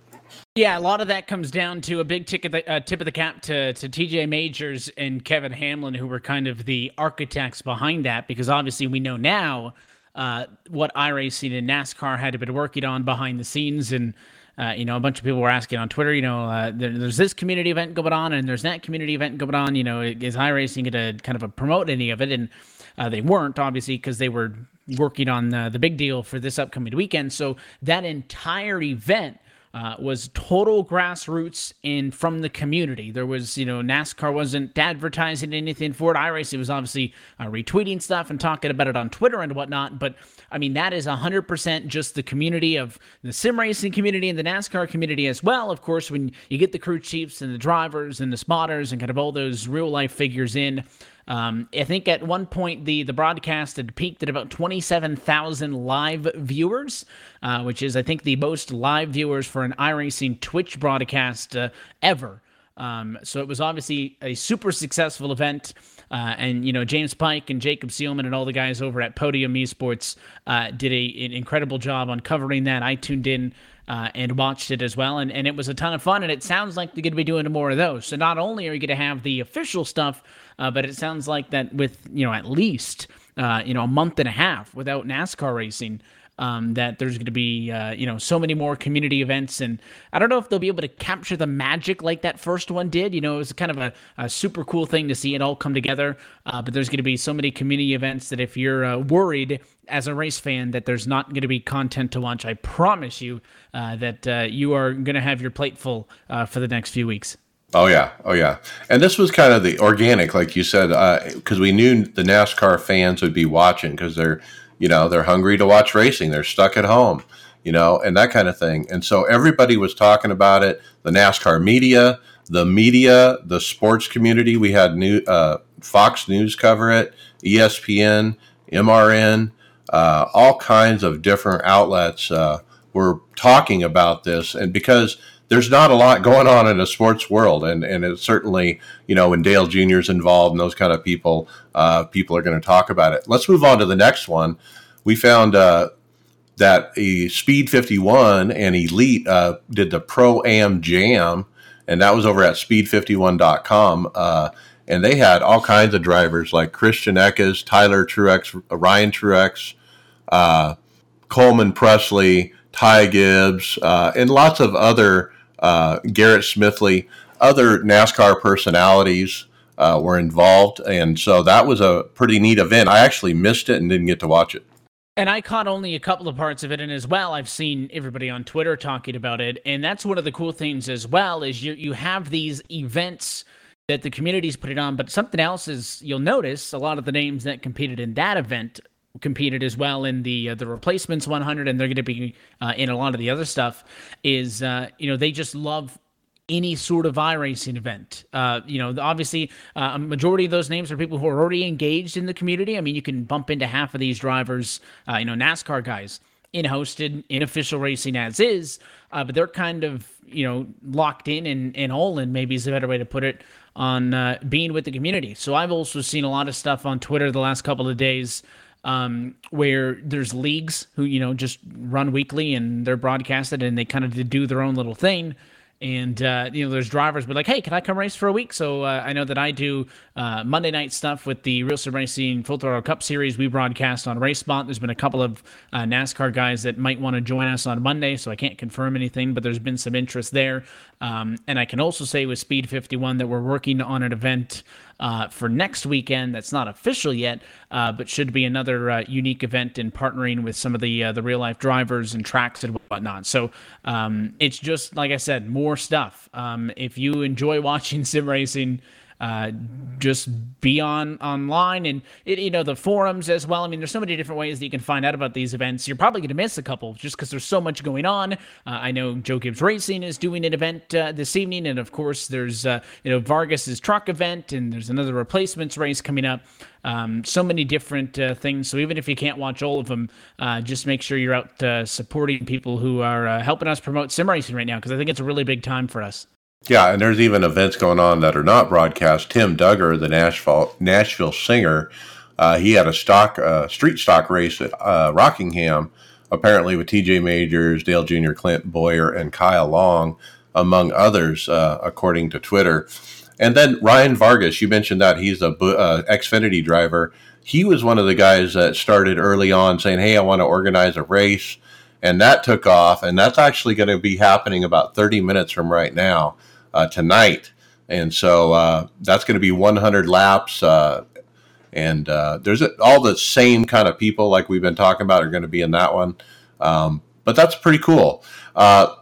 Yeah, a lot of that comes down to a big ticket, uh, tip of the cap to to TJ Majors and Kevin Hamlin, who were kind of the architects behind that. Because obviously, we know now uh, what iRacing and NASCAR had been working on behind the scenes, and uh, you know, a bunch of people were asking on Twitter, you know, uh, there, there's this community event going on, and there's that community event going on. You know, is iRacing going to kind of promote any of it? And uh, they weren't obviously because they were working on the, the big deal for this upcoming weekend. So that entire event uh, was total grassroots and from the community. There was, you know, NASCAR wasn't advertising anything for it. iRacing was obviously uh, retweeting stuff and talking about it on Twitter and whatnot. But I mean, that is 100% just the community of the sim racing community and the NASCAR community as well. Of course, when you get the crew chiefs and the drivers and the spotters and kind of all those real life figures in. Um, I think at one point the the broadcast had peaked at about 27,000 live viewers, uh, which is I think the most live viewers for an iRacing Twitch broadcast uh, ever. Um, so it was obviously a super successful event. Uh, and you know James Pike and Jacob Seelman and all the guys over at Podium Esports uh, did a, an incredible job on covering that. I tuned in uh, and watched it as well, and, and it was a ton of fun. And it sounds like they're going to be doing more of those. So not only are you going to have the official stuff, uh, but it sounds like that with you know at least uh, you know a month and a half without NASCAR racing um, that there's going to be uh, you know so many more community events. And i don't know if they'll be able to capture the magic like that first one did. You know it was kind of a, a super cool thing to see it all come together. Uh, but there's going to be so many community events that if you're uh, worried as a race fan that there's not going to be content to watch i promise you uh, that uh, you are going to have your plate full uh, for the next few weeks Oh yeah, oh yeah, and this was kind of the organic, like you said, because we knew the NASCAR fans would be watching because they're you know they're hungry to watch racing. They're stuck at home you know and that kind of thing. And so everybody was talking about it. The nascar media the media the sports community. We had new uh, fox news cover it espn mrn uh, all kinds of different outlets uh, were talking about this. And because there's not a lot going on in the sports world, and and it's certainly you know when Dale Jr.'s involved and those kind of people, uh, people are going to talk about it. Let's move on to the next one. We found uh, that a Speed 51 and Elite uh, did the Pro Am Jam, and that was over at Speed51.com. Uh, and they had all kinds of drivers like Christian Eckes, Tyler Truex, Ryan Truex, uh, Coleman Pressley, Ty Gibbs, uh, and lots of other uh, Garrett Smithley, other NASCAR personalities uh, were involved, and so that was a pretty neat event. I actually missed it and didn't get to watch it. And I caught only a couple of parts of it, and as well, I've seen everybody on Twitter talking about it. And that's one of the cool things as well is you you have these events that the communities put it on, but something else is you'll notice a lot of the names that competed in that event competed as well in the uh, the replacements 100 and they're going to be uh, in a lot of the other stuff is uh, you know they just love any sort of iRacing event. Uh, you know, obviously, uh, a majority of those names are people who are already engaged in the community. I mean, you can bump into half of these drivers, uh, you know, NASCAR guys in hosted in official racing as is, uh, but they're kind of you know locked in and and all in maybe is a better way to put it on uh, being with the community. So I've also seen a lot of stuff on Twitter the last couple of days um, where there's leagues who you know just run weekly and they're broadcasted and they kind of do their own little thing. And uh, you know there's drivers but like hey can i come race for a week? So uh, i know that i do uh, monday night stuff with the real sim racing full throttle cup series. We broadcast on racespot there's been a couple of uh, nascar guys that might want to join us on monday so i can't confirm anything but there's been some interest there. Um, and i can also say with speed 51 that we're working on an event uh, for next weekend. That's not official yet, uh, but should be another uh, unique event in partnering with some of the uh, the real life drivers and tracks and whatnot. So um, it's just like I said, more stuff. Um, if you enjoy watching sim racing uh, just be on online and it, you know the forums as well. I mean, there's so many different ways that you can find out about these events. You're probably going to miss a couple just because there's so much going on. Uh, I know Joe Gibbs Racing is doing an event uh, this evening, and of course there's uh, you know Vargas's truck event, and there's another replacements race coming up. Um, so many different uh, things. So even if you can't watch all of them, just make sure you're out supporting people who are helping us promote sim racing right now because I think it's a really big time for us. Yeah, and there's even events going on that are not broadcast. Tim Dugger, the Nashville Nashville singer, uh, he had a stock uh, street stock race at uh, Rockingham, apparently with T.J. Majors, Dale Jr., Clint Bowyer, and Kyle Long, among others, uh, according to Twitter. And then Ryan Vargas, you mentioned that he's a uh, Xfinity driver. He was one of the guys that started early on saying, "Hey, I want to organize a race." and that took off and that's actually going to be happening about 30 minutes from right now tonight, and so uh, that's going to be 100 laps. Uh, and uh, there's a, all the same kind of people like we've been talking about are going to be in that one. Um, but that's pretty cool. Uh,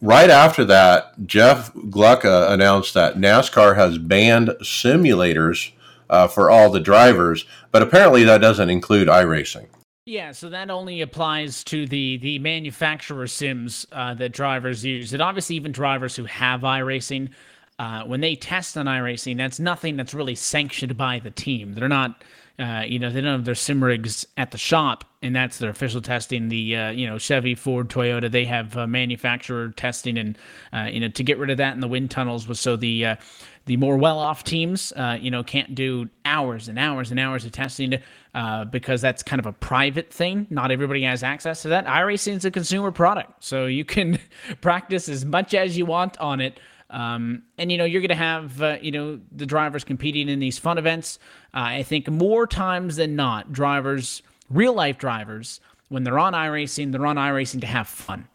right after that, Jeff Gluck announced that NASCAR has banned simulators uh, for all the drivers, but apparently that doesn't include iRacing. Yeah, so that only applies to the the manufacturer sims uh, that drivers use. And obviously, even drivers who have iRacing, uh, when they test on iRacing, that's nothing that's really sanctioned by the team. They're not, uh, you know, they don't have their sim rigs at the shop, and that's their official testing. The uh, you know Chevy, Ford, Toyota, they have uh, manufacturer testing, and uh, you know to get rid of that in the wind tunnels was so the the more well-off teams, you know, can't do hours and hours and hours of testing uh, because that's kind of a private thing. Not everybody has access to that. iRacing is a consumer product, so you can practice as much as you want on it. Um, and you know you're going to have uh, you know the drivers competing in these fun events. Uh, I think more times than not, drivers, real life drivers, when they're on iRacing, they're on iRacing to have fun.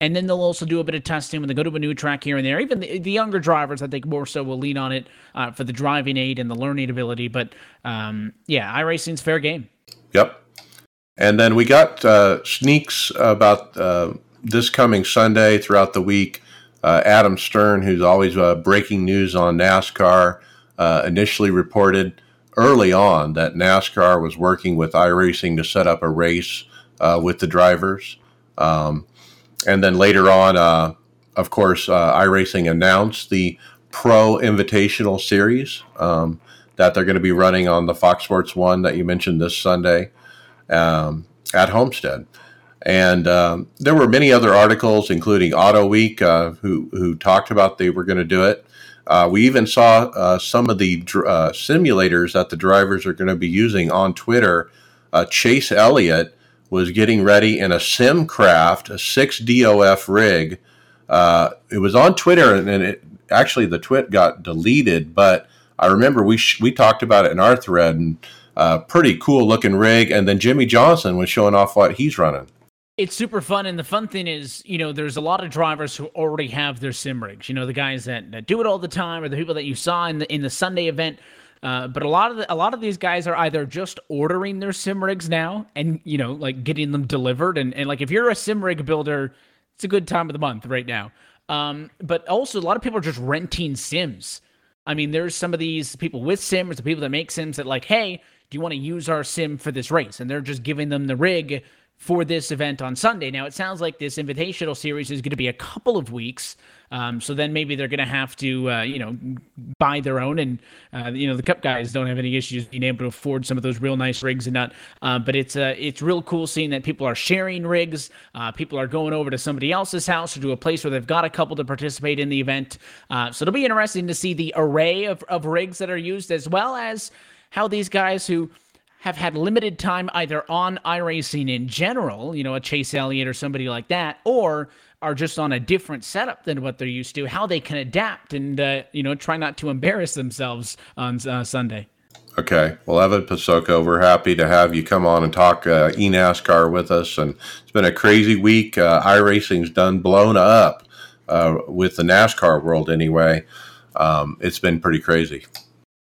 And then they'll also do a bit of testing when they go to a new track here and there. Even the, the younger drivers, I think, more so will lean on it uh, for the driving aid and the learning ability. But um, yeah, iRacing's fair game. Yep. And then we got uh, sneaks about uh, this coming Sunday throughout the week. Uh, Adam Stern, who's always uh, breaking news on NASCAR, uh, initially reported early on that NASCAR was working with iRacing to set up a race with the drivers. Um, and then later on, uh, of course, uh, iRacing announced the Pro Invitational Series um, that they're going to be running on the Fox Sports One that you mentioned this Sunday um, at Homestead. And um, there were many other articles, including Auto Week, uh, who who talked about they were going to do it. Uh, we even saw uh, some of the dr- uh, simulators that the drivers are going to be using on Twitter. Uh, Chase Elliott was getting ready in a Simcraft, a six DOF rig. Uh, it was on Twitter, and, it actually the twit got deleted. But I remember we sh- we talked about it in our thread, and uh, pretty cool looking rig. And then Jimmie Johnson was showing off what he's running. It's super fun, and the fun thing is, you know, there's a lot of drivers who already have their sim rigs. You know, the guys that, that do it all the time, or the people that you saw in the in the Sunday event uh, but a lot of the, a lot of these guys are either just ordering their sim rigs now and you know like getting them delivered and, and like if you're a sim rig builder, it's a good time of the month right now. Um, but also a lot of people are just renting sims. I mean, there's some of these people with sims, the people that make sims that like, hey, do you want to use our sim for this race? And they're just giving them the rig for this event on Sunday. Now, it sounds like this invitational series is going to be a couple of weeks. Um, so then maybe they're going to have to, uh, you know, buy their own. And, uh, you know, the Cup guys don't have any issues being able to afford some of those real nice rigs and not. Uh, but it's uh, it's real cool seeing that people are sharing rigs. Uh, people are going over to somebody else's house or to a place where they've got a couple to participate in the event. Uh, so it'll be interesting to see the array of, of rigs that are used as well as how these guys who – have had limited time either on iRacing in general, you know, a Chase Elliott or somebody like that, or are just on a different setup than what they're used to, how they can adapt and, uh, you know, try not to embarrass themselves on uh, Sunday. Okay. Well, Evan Posocco, we're happy to have you come on and talk uh, eNASCAR with us. And it's been a crazy week. Uh, iRacing's done blown up uh, with the NASCAR world anyway. Um, it's been pretty crazy.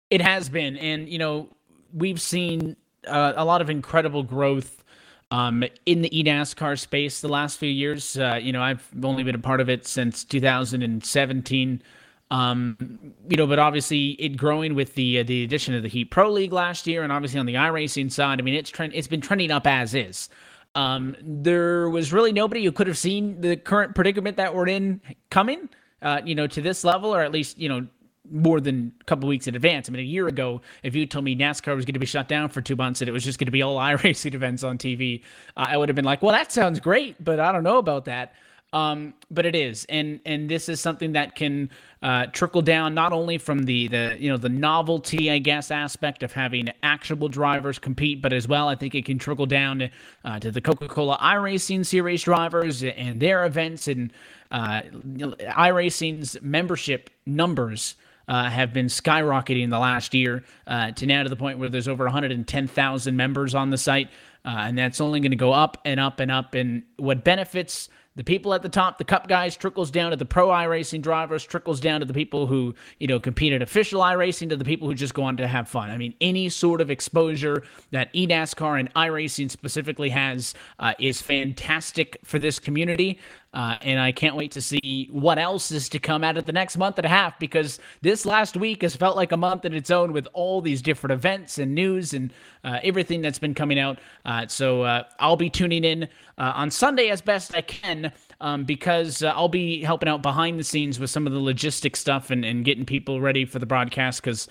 It has been. And, you know, we've seen uh, a lot of incredible growth um, in the eNASCAR space the last few years. Uh, you know, I've only been a part of it since 2017. Um, you know, but obviously it growing with the uh, the addition of the Heat Pro League last year, and obviously on the iRacing side, I mean, it's trend it's been trending up as is. Um, there was really nobody who could have seen the current predicament that we're in coming. Uh, you know, to this level, or at least you know more than a couple weeks in advance. I mean, a year ago, if you told me NASCAR was going to be shut down for two months and it was just going to be all iRacing events on TV, uh, I would have been like, "Well, that sounds great," but I don't know about that. Um, but it is, and and this is something that can uh, trickle down not only from the the you know the novelty, I guess, aspect of having actionable drivers compete, but as well, I think it can trickle down uh, to the Coca-Cola iRacing Series drivers and their events and uh, iRacing's membership numbers uh, have been skyrocketing the last year uh, to now to the point where there's over 110,000 members on the site. Uh, and that's only going to go up and up and up. And what benefits the people at the top, the cup guys, trickles down to the pro iRacing drivers, trickles down to the people who, you know, compete at official iRacing, to the people who just go on to have fun. I mean, any sort of exposure that eNASCAR and iRacing specifically has uh, is fantastic for this community. Uh, and I can't wait to see what else is to come out of the next month and a half because this last week has felt like a month in its own with all these different events and news and uh, everything that's been coming out. Uh, so uh, I'll be tuning in uh, on Sunday as best I can um, because uh, I'll be helping out behind the scenes with some of the logistic stuff and, and getting people ready for the broadcast because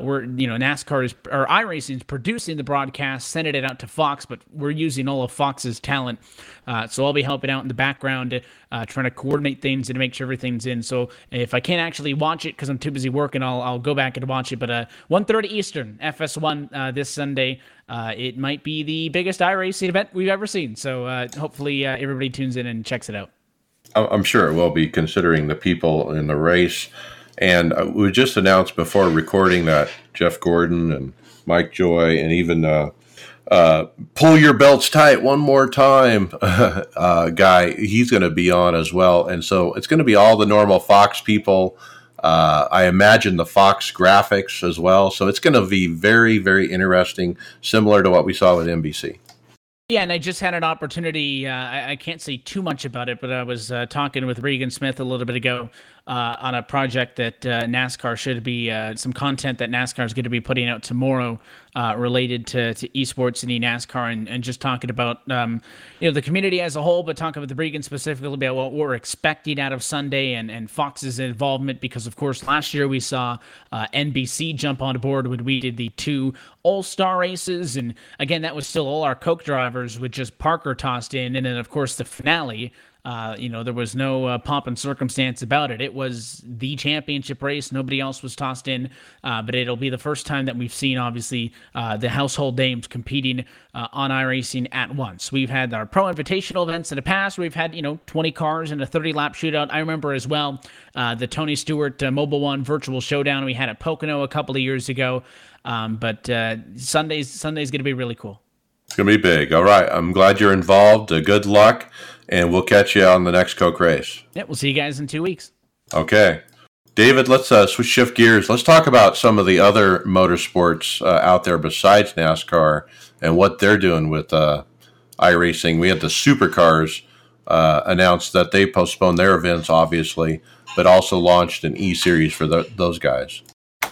we're, you know, NASCAR is, or iRacing is producing the broadcast, sending it out to Fox, but we're using all of Fox's talent. So I'll be helping out in the background, uh, trying to coordinate things and make sure everything's in. So if I can't actually watch it because I'm too busy working, I'll, I'll go back and watch it. But uh, 1.30 Eastern, FS1 uh, this Sunday. Uh, it might be the biggest iRacing event we've ever seen. So uh, hopefully uh, everybody tunes in and checks it out. I'm sure it will be, considering the people in the race. And uh, we just announced before recording that Jeff Gordon and Mike Joy and even uh, pull your belts tight one more time uh, guy, he's going to be on as well. And so it's going to be all the normal Fox people. Uh, I imagine the Fox graphics as well. So it's going to be very, very interesting, similar to what we saw with NBC. Yeah, and I just had an opportunity. Uh, I, I, can't say too much about it, but I was uh, talking with Regan Smith a little bit ago uh, on a project that uh, NASCAR should be uh, some content that NASCAR is going to be putting out tomorrow uh, related to, to esports and eNASCAR, and, and just talking about um, you know the community as a whole, but talking about the Regan specifically about what we're expecting out of Sunday and and Fox's involvement because of course last year we saw uh, NBC jump on board when we did the two All Star races, and again that was still all our Coke drivers with just Parker tossed in, and then of course the finale. Uh, you know, there was no uh, pomp and circumstance about it. It was the championship race. Nobody else was tossed in, uh, but it'll be the first time that we've seen, obviously, uh, the household names competing uh, on iRacing at once. We've had our pro invitational events in the past. We've had, you know, 20 cars in a 30 lap shootout. I remember as well the Tony Stewart Mobil One virtual showdown we had at Pocono a couple of years ago. Um, but Sunday's Sunday's going to be really cool. It's going to be big. All right. I'm glad you're involved. good luck and we'll catch you on the next Coke race. Yeah, we'll see you guys in two weeks. Okay. David, let's uh, switch shift gears. Let's talk about some of the other motorsports uh, out there besides NASCAR and what they're doing with uh, iRacing. We had the supercars uh, announced that they postponed their events, obviously, but also launched an E series for the, those guys.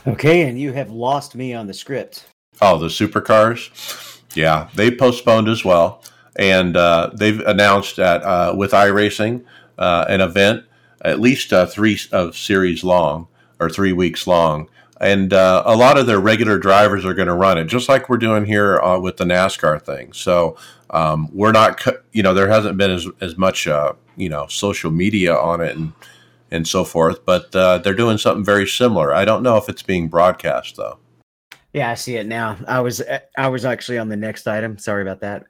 Okay, and you have lost me on the script. Oh, the supercars? Yeah, they postponed as well. and uh, they've announced that uh, with iRacing uh, an event at least uh, three of series long or three weeks long. And uh, a lot of their regular drivers are going to run it, just like we're doing here uh, with the NASCAR thing. So um, we're not, you know, there hasn't been as, as much, you know, social media on it and and so forth, but they're doing something very similar. I don't know if it's being broadcast though. Yeah, I see it now. I was I was actually on the next item. Sorry about that,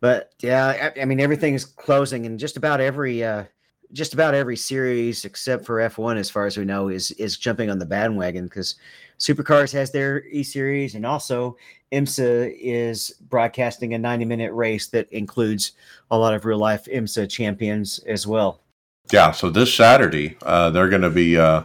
but yeah, I, I mean everything is closing, and just about every uh, just about every series except for F1, as far as we know, is is jumping on the bandwagon because Supercars has their E series, and also IMSA is broadcasting a 90 minute race that includes a lot of real life IMSA champions as well. Yeah, so this Saturday uh, they're going to be uh,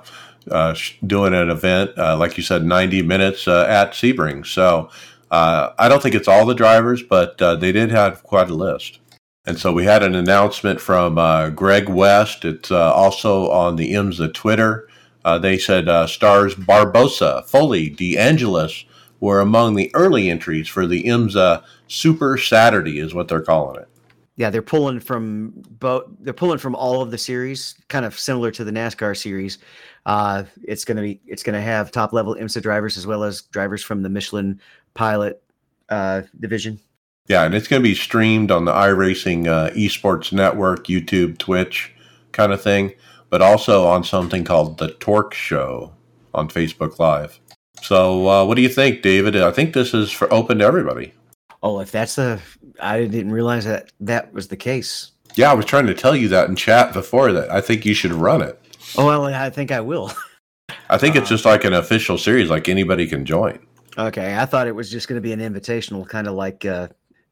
uh, doing an event, uh, like you said, 90 minutes uh, at Sebring. So uh, I don't think it's all the drivers, but they did have quite a list. And so we had an announcement from uh, Greg West. It's uh, also on the IMSA Twitter. Uh, they said uh, stars Barbosa, Foley, DeAngelis were among the early entries for the IMSA Super Saturday, is what they're calling it. Yeah, they're pulling from both. They're pulling from all of the series, kind of similar to the NASCAR series. Uh, it's gonna be. It's gonna have top level IMSA drivers as well as drivers from the Michelin Pilot uh, division. Yeah, and it's going to be streamed on the iRacing uh, Esports Network, YouTube, Twitch kind of thing, but also on something called The Torque Show on Facebook Live. So, uh, what do you think, David? I think this is for open to everybody. Oh, if that's the, I didn't realize that that was the case. Yeah, I was trying to tell you that in chat before that. I think you should run it. Oh, well, I think I will. I think it's uh, just like an official series, like anybody can join. Okay, I thought it was just going to be an invitational, kind of like uh,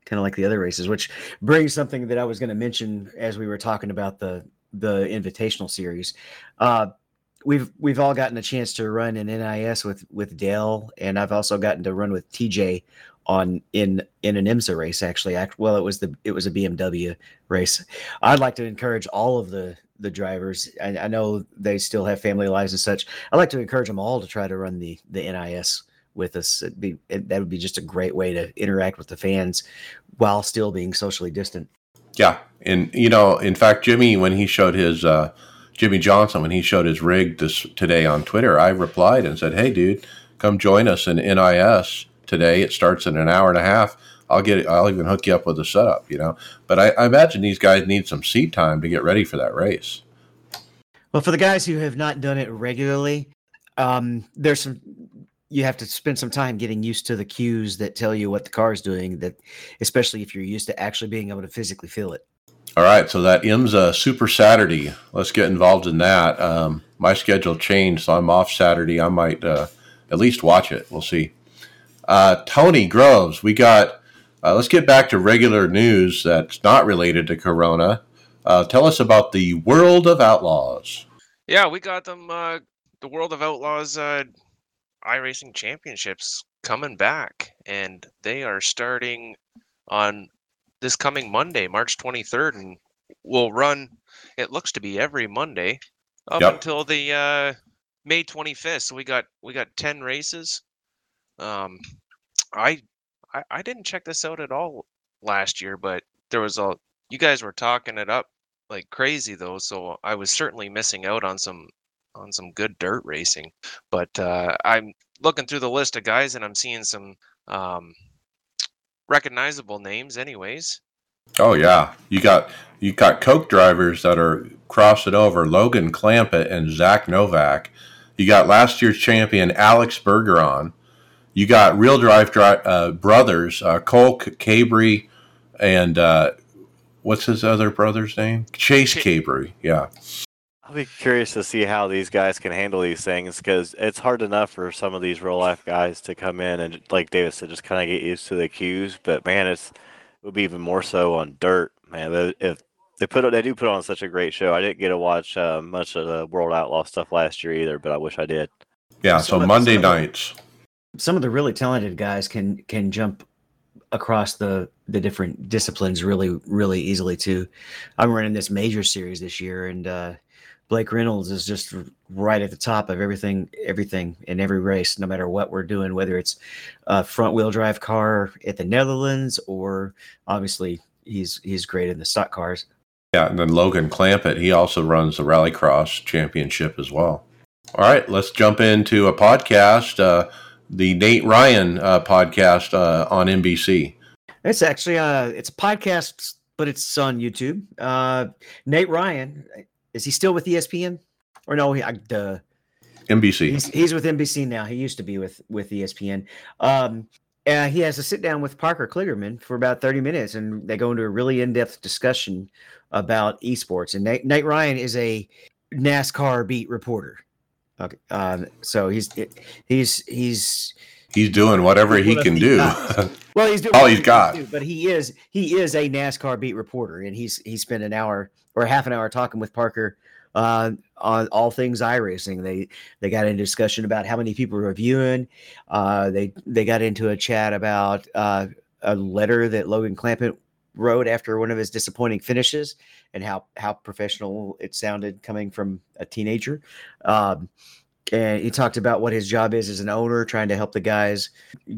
kind of like the other races, which brings something that I was going to mention as we were talking about the the invitational series. Uh, we've we've all gotten a chance to run in NIS with with Dale, and I've also gotten to run with TJ on in in an IMSA race. Actually, Act well, it was the it was a BMW race. I'd like to encourage all of the the drivers. I, I know they still have family lives and such. I'd like to encourage them all to try to run the the NIS with us. It'd be it, that would be just a great way to interact with the fans while still being socially distant. Yeah, and you know, in fact, Jimmie when he showed his uh, Jimmie Johnson when he showed his rig this today on Twitter, I replied and said, "Hey, dude, come join us in NIS today. It starts in an hour and a half." I'll get. I'll even hook you up with a setup, you know. But I, I imagine these guys need some seat time to get ready for that race. Well, for the guys who have not done it regularly, um, there's some you have to spend some time getting used to the cues that tell you what the car is doing that especially if you're used to actually being able to physically feel it all right so that imsa super saturday let's get involved in that um, my schedule changed so i'm off saturday i might uh, at least watch it we'll see uh, tony groves we got uh, let's get back to regular news that's not related to corona uh, tell us about the world of outlaws yeah we got them uh, the world of outlaws uh, iRacing Championships coming back, and they are starting on this coming Monday, March 23rd, and will run. It looks to be every Monday up yep. until the uh, May 25th. So we got we got 10 races. Um, I, I I didn't check this out at all last year, but there was a you guys were talking it up like crazy though, so I was certainly missing out on some on some good dirt racing. But uh, I'm looking through the list of guys and I'm seeing some um, recognizable names, anyways. Oh yeah, you got you got Coke drivers that are crossing over Logan Clampitt and Zach Novak. You got last year's champion Alex Bergeron. You got real drive dri- uh, brothers uh, Cole Cabre and uh, what's his other brother's name? Chase Cabre. Yeah. I'll be curious to see how these guys can handle these things because it's hard enough for some of these real life guys to come in and, like Davis said, just kind of get used to the cues. But man, it's it would be even more so on dirt, man. If they put they do put on such a great show. I didn't get to watch uh, much of the World Outlaw stuff last year either, but I wish I did. Yeah, so Monday nights. The, some of the really talented guys can can jump across the the different disciplines really really easily too. I'm running this major series this year, and uh, Blake Reynolds is just right at the top of everything, everything in every race, no matter what we're doing, whether it's a front wheel drive car at the Netherlands or obviously he's he's great in the stock cars. Yeah, and then Logan Clampitt, he also runs the Rallycross Championship as well. All right, let's jump into a podcast, uh, the Nate Ryan uh, podcast uh, on NBC. It's actually uh it's a podcast, but it's on YouTube. Uh Nate Ryan, is he still with ESPN? Or no, he, I. NBC. He's, he's with NBC now. He used to be with with ESPN. Um, uh, he has a sit down with Parker Kligerman for about 30 minutes, and they go into a really in depth discussion about esports. And Nate, Nate Ryan is a NASCAR beat reporter. Okay, um, so he's he's he's He's doing whatever he can do. well, he's doing All he's he got. do, but he is he is a NASCAR beat reporter, and he's he spent an hour or half an hour talking with Parker uh, on all things iRacing. They they got into discussion about how many people were viewing. Uh, they they got into a chat about uh, a letter that Logan Clampitt wrote after one of his disappointing finishes, and how how professional it sounded coming from a teenager. Um, and he talked about what his job is as an owner, trying to help the guys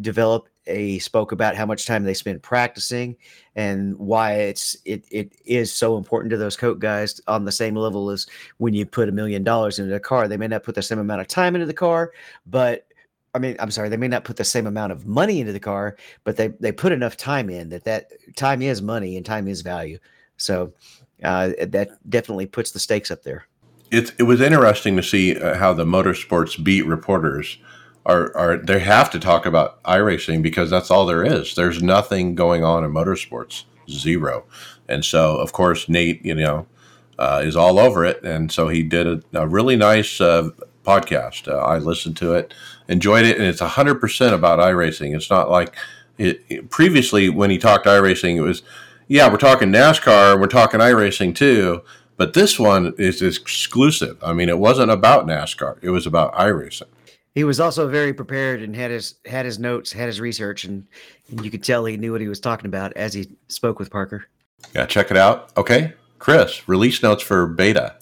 develop. He spoke about how much time they spend practicing and why it's it it is so important to those coat guys on the same level as when you put a million dollars into a car. They may not put the same amount of time into the car, but I mean, I'm sorry, they may not put the same amount of money into the car, but they they put enough time in that that time is money and time is value. So uh, that definitely puts the stakes up there. it, it was interesting to see uh, how the motorsports beat reporters are, are they have to talk about iRacing because that's all there is. There's nothing going on in motorsports, zero. And so, of course, Nate, you know, uh, is all over it. And so he did a, a really nice uh, podcast. Uh, I listened to it, enjoyed it, and it's 100% about iRacing. It's not like it, it- previously when he talked iRacing, it was, yeah, we're talking NASCAR, we're talking iRacing too. But this one is exclusive. I mean, it wasn't about NASCAR; it was about iRacing. He was also very prepared and had his had his notes, had his research, and, and you could tell he knew what he was talking about as he spoke with Parker. Yeah, check it out. Okay, Chris, release notes for beta.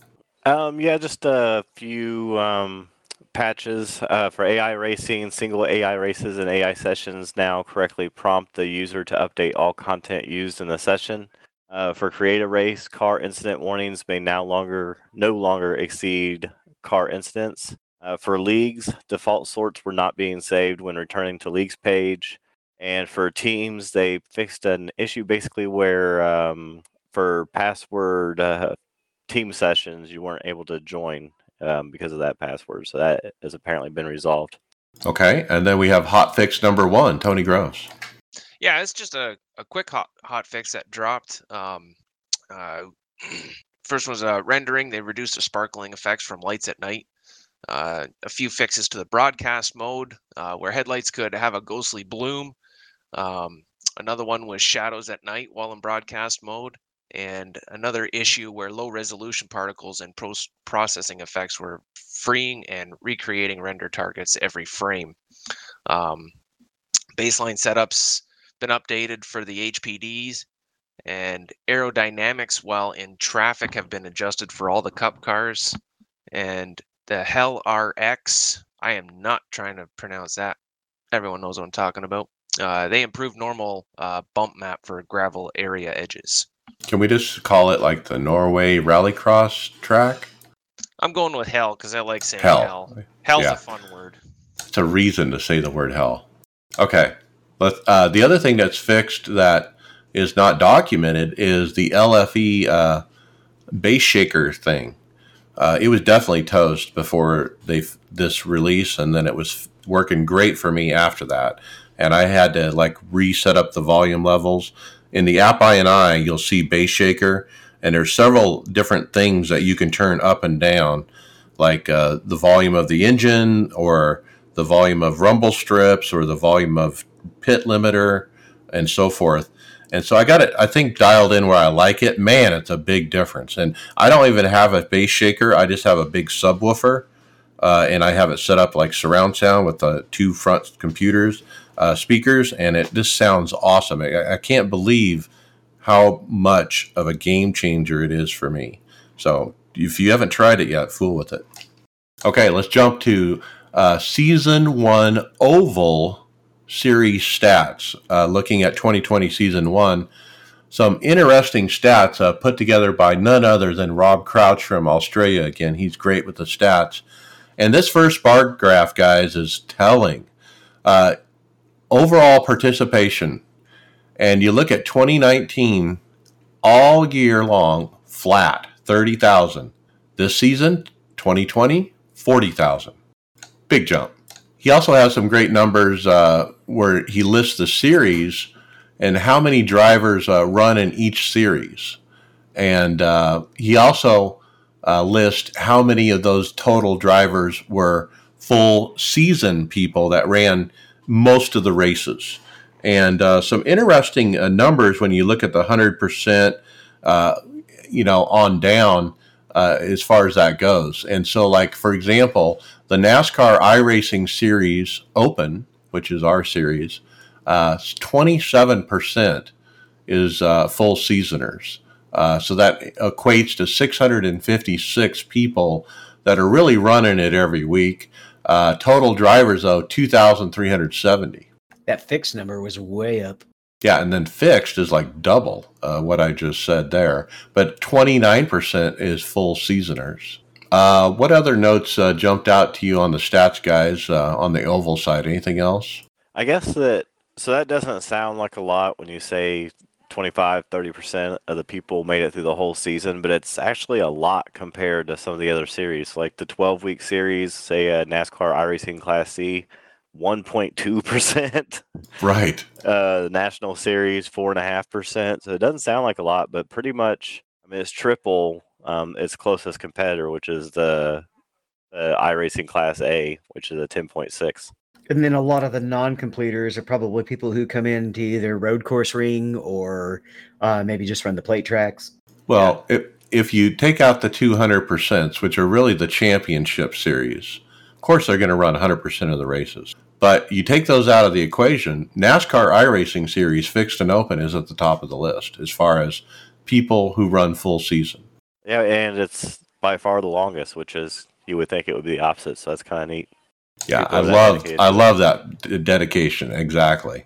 Um, yeah, just a few um, patches uh, for AI racing. Single AI races and AI sessions now correctly prompt the user to update all content used in the session. Uh, for create a race, car incident warnings may now longer no longer exceed car incidents. Uh, for leagues, default sorts were not being saved when returning to leagues page. And for teams, they fixed an issue basically where um, for password uh, team sessions you weren't able to join um, because of that password. So that has apparently been resolved. Okay, and then we have hot fix number one, Tony Groves. Yeah, it's just a, a quick hot hot fix that dropped. Um, uh, first was uh, rendering. They reduced the sparkling effects from lights at night. Uh, a few fixes to the broadcast mode, uh, where headlights could have a ghostly bloom. Um, another one was shadows at night while in broadcast mode. And another issue where low resolution particles and post processing effects were freeing and recreating render targets every frame. Um, baseline setups been updated for the HPDs, and aerodynamics while in traffic have been adjusted for all the cup cars. And the Hell RX, I am not trying to pronounce that. Everyone knows what I'm talking about. Uh, they improved normal uh, bump map for gravel area edges. Can we just call it like the Norway Rallycross track? I'm going with hell because I like saying Hell. hell. Hell's Yeah. a fun word. It's a reason to say the word hell. Okay. Let, uh, the other thing that's fixed that is not documented is the LFE uh, bass shaker thing. Uh, it was definitely toast before they this release, and then it was working great for me after that. And I had to like reset up the volume levels. In the app I and I, you'll see bass shaker, and there's several different things that you can turn up and down, like uh, the volume of the engine or the volume of rumble strips or the volume of pit limiter and so forth. And so I got it, I think, dialed in where I like it. Man, it's a big difference. And I don't even have a bass shaker, I just have a big subwoofer. Uh, and I have it set up like surround sound with the two front computers, uh, speakers, and it just sounds awesome. I, I can't believe how much of a game changer it is for me. So if you haven't tried it yet, fool with it. Okay, let's jump to uh, season one oval series stats. Uh, looking at 2020 season one, some interesting stats uh, put together by none other than Rob Crouch from Australia. Again, he's great with the stats. And this first bar graph, guys, is telling. Uh, overall participation, and you look at 2019 all year long, flat, 30,000. This season, 2020, 40,000. Big jump. He also has some great numbers uh, where he lists the series and how many drivers uh, run in each series. And uh, he also uh, lists how many of those total drivers were full season people that ran most of the races. And uh, some interesting uh, numbers when you look at the 100%, uh, you know, on down as far as that goes. And so, like, for example, the NASCAR iRacing Series Open, which is our series, uh, 27% is uh, full seasoners. Uh, so that equates to 656 people that are really running it every week. Uh, total drivers, though, 2,370. That fixed number was way up. Yeah, and then fixed is like double uh, what I just said there. But 29% is full seasoners. Uh, what other notes uh, jumped out to you on the stats, guys, uh, on the oval side? Anything else? I guess that so that doesn't sound like a lot when you say 25, 30% of the people made it through the whole season, but it's actually a lot compared to some of the other series. Like the 12 week series, say a NASCAR iRacing Class C, 1.2%. Right. Uh, the National Series, 4.5%. So it doesn't sound like a lot, but pretty much, I mean, it's triple um, its closest competitor, which is the, the iRacing Class A, which is a 10.6. And then a lot of the non-completers are probably people who come in to either road course ring or uh, maybe just run the plate tracks. Well, yeah. if, if you take out the 200%, which are really the championship series, of course they're going to run 100% of the races. But you take those out of the equation, NASCAR iRacing Series Fixed and Open is at the top of the list as far as people who run full season. Yeah, and it's by far the longest, which is you would think it would be the opposite. So that's kind of neat. Yeah, I love I love that dedication. Exactly.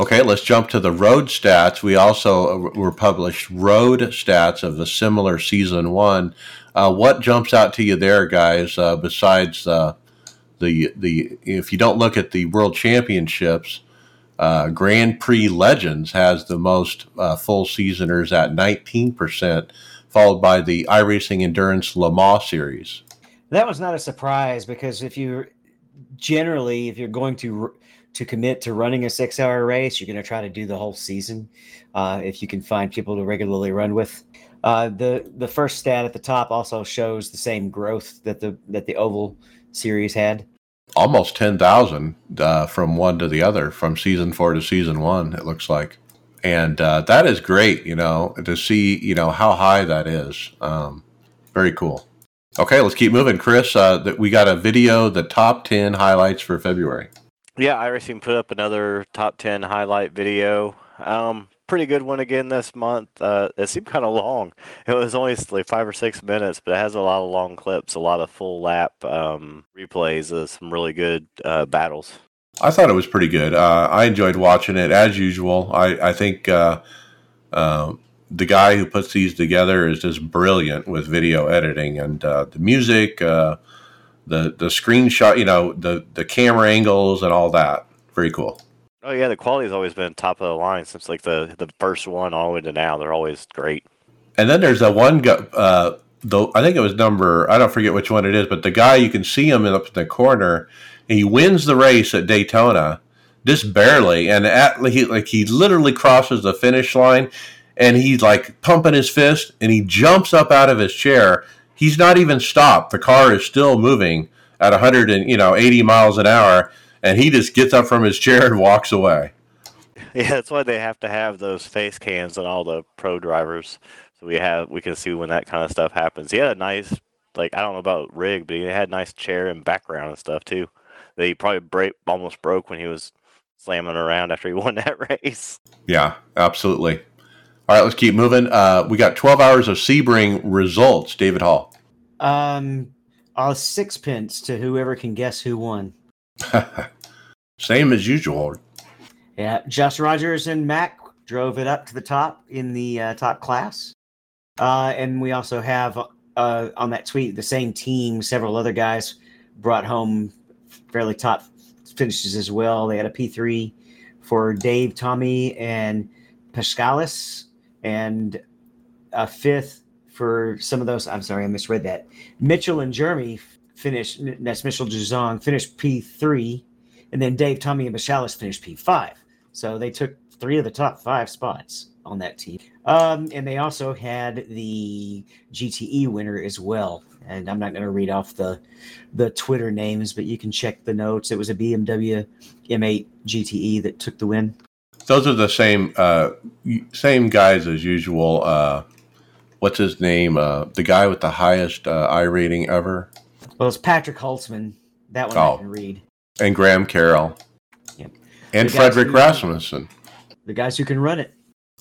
Okay, let's jump to the road stats. We also uh, were published road stats of a similar season one. Uh, what jumps out to you there, guys? Uh, besides uh, the the if you don't look at the World Championships, uh, Grand Prix Legends has the most uh, full seasoners at nineteen percent followed by the iRacing Endurance Le Mans series. That was not a surprise because if you generally, if you're going to to commit to running a six hour race, you're going to try to do the whole season. Uh, if you can find people to regularly run with, uh, the the first stat at the top also shows the same growth that the that the oval series had. Almost ten thousand uh, from one to the other, from season four to season one. It looks like and uh, that is great. You know, to see you know how high that is. Um, very cool. Okay, let's keep moving, Chris. Uh, that we got a video, the top ten highlights for February. Yeah, iRacing put up another top ten highlight video. Um, pretty good one again this month. Uh, it seemed kind of long. It was only like five or six minutes, but it has a lot of long clips, a lot of full lap um, replays of some really good uh, battles. I thought it was pretty good. Uh, I enjoyed watching it as usual. I, I think uh, uh, the guy who puts these together is just brilliant with video editing and uh, the music, uh, the the screenshot, you know, the the camera angles and all that. Very cool. Oh yeah, the quality's always been top of the line since like the the first one all the way to now. They're always great. And then there's that one guy. Uh, though I think it was number I don't forget which one it is, but the guy you can see him up in the corner he wins the race at Daytona, just barely, and at he like he literally crosses the finish line, and he's like pumping his fist, and he jumps up out of his chair. He's not even stopped. The car is still moving at 100 and you know 80 miles an hour, and he just gets up from his chair and walks away. Yeah, that's why they have to have those face cams on all the pro drivers, so we have we can see when that kind of stuff happens. He had a nice, like I don't know about rig, but he had a nice chair and background and stuff too that he probably break almost broke when he was slamming around after he won that race. Yeah, absolutely. All right, let's keep moving. Uh, we got 12 hours of Sebring results. David Hall. Um, a sixpence to whoever can guess who won. Same as usual. Yeah, Josh Rogers and Mac drove it up to the top in the uh, top class. Uh, and we also have uh, on that tweet the same team, several other guys brought home fairly top finishes as well. They had a P3 for Dave, Tommy, and Pascalis, and a fifth for some of those. I'm sorry, I misread that. Mitchell and Jeremy finished, that's Mitchell Juzong, finished P3, and then Dave, Tommy, and Pascalis finished P5. So they took three of the top five spots on that team. Um, and they also had the GTE winner as well. And I'm not going to read off the the Twitter names, but you can check the notes. It was a BMW M8 GTE that took the win. Those are the same uh, same guys as usual. Uh, what's his name? Uh, the guy with the highest uh, I rating ever. Well, it's Patrick Holtzman. That one Oh. I can read. And Graham Carroll. Yep. And Frederick Rasmussen. The guys who can run it.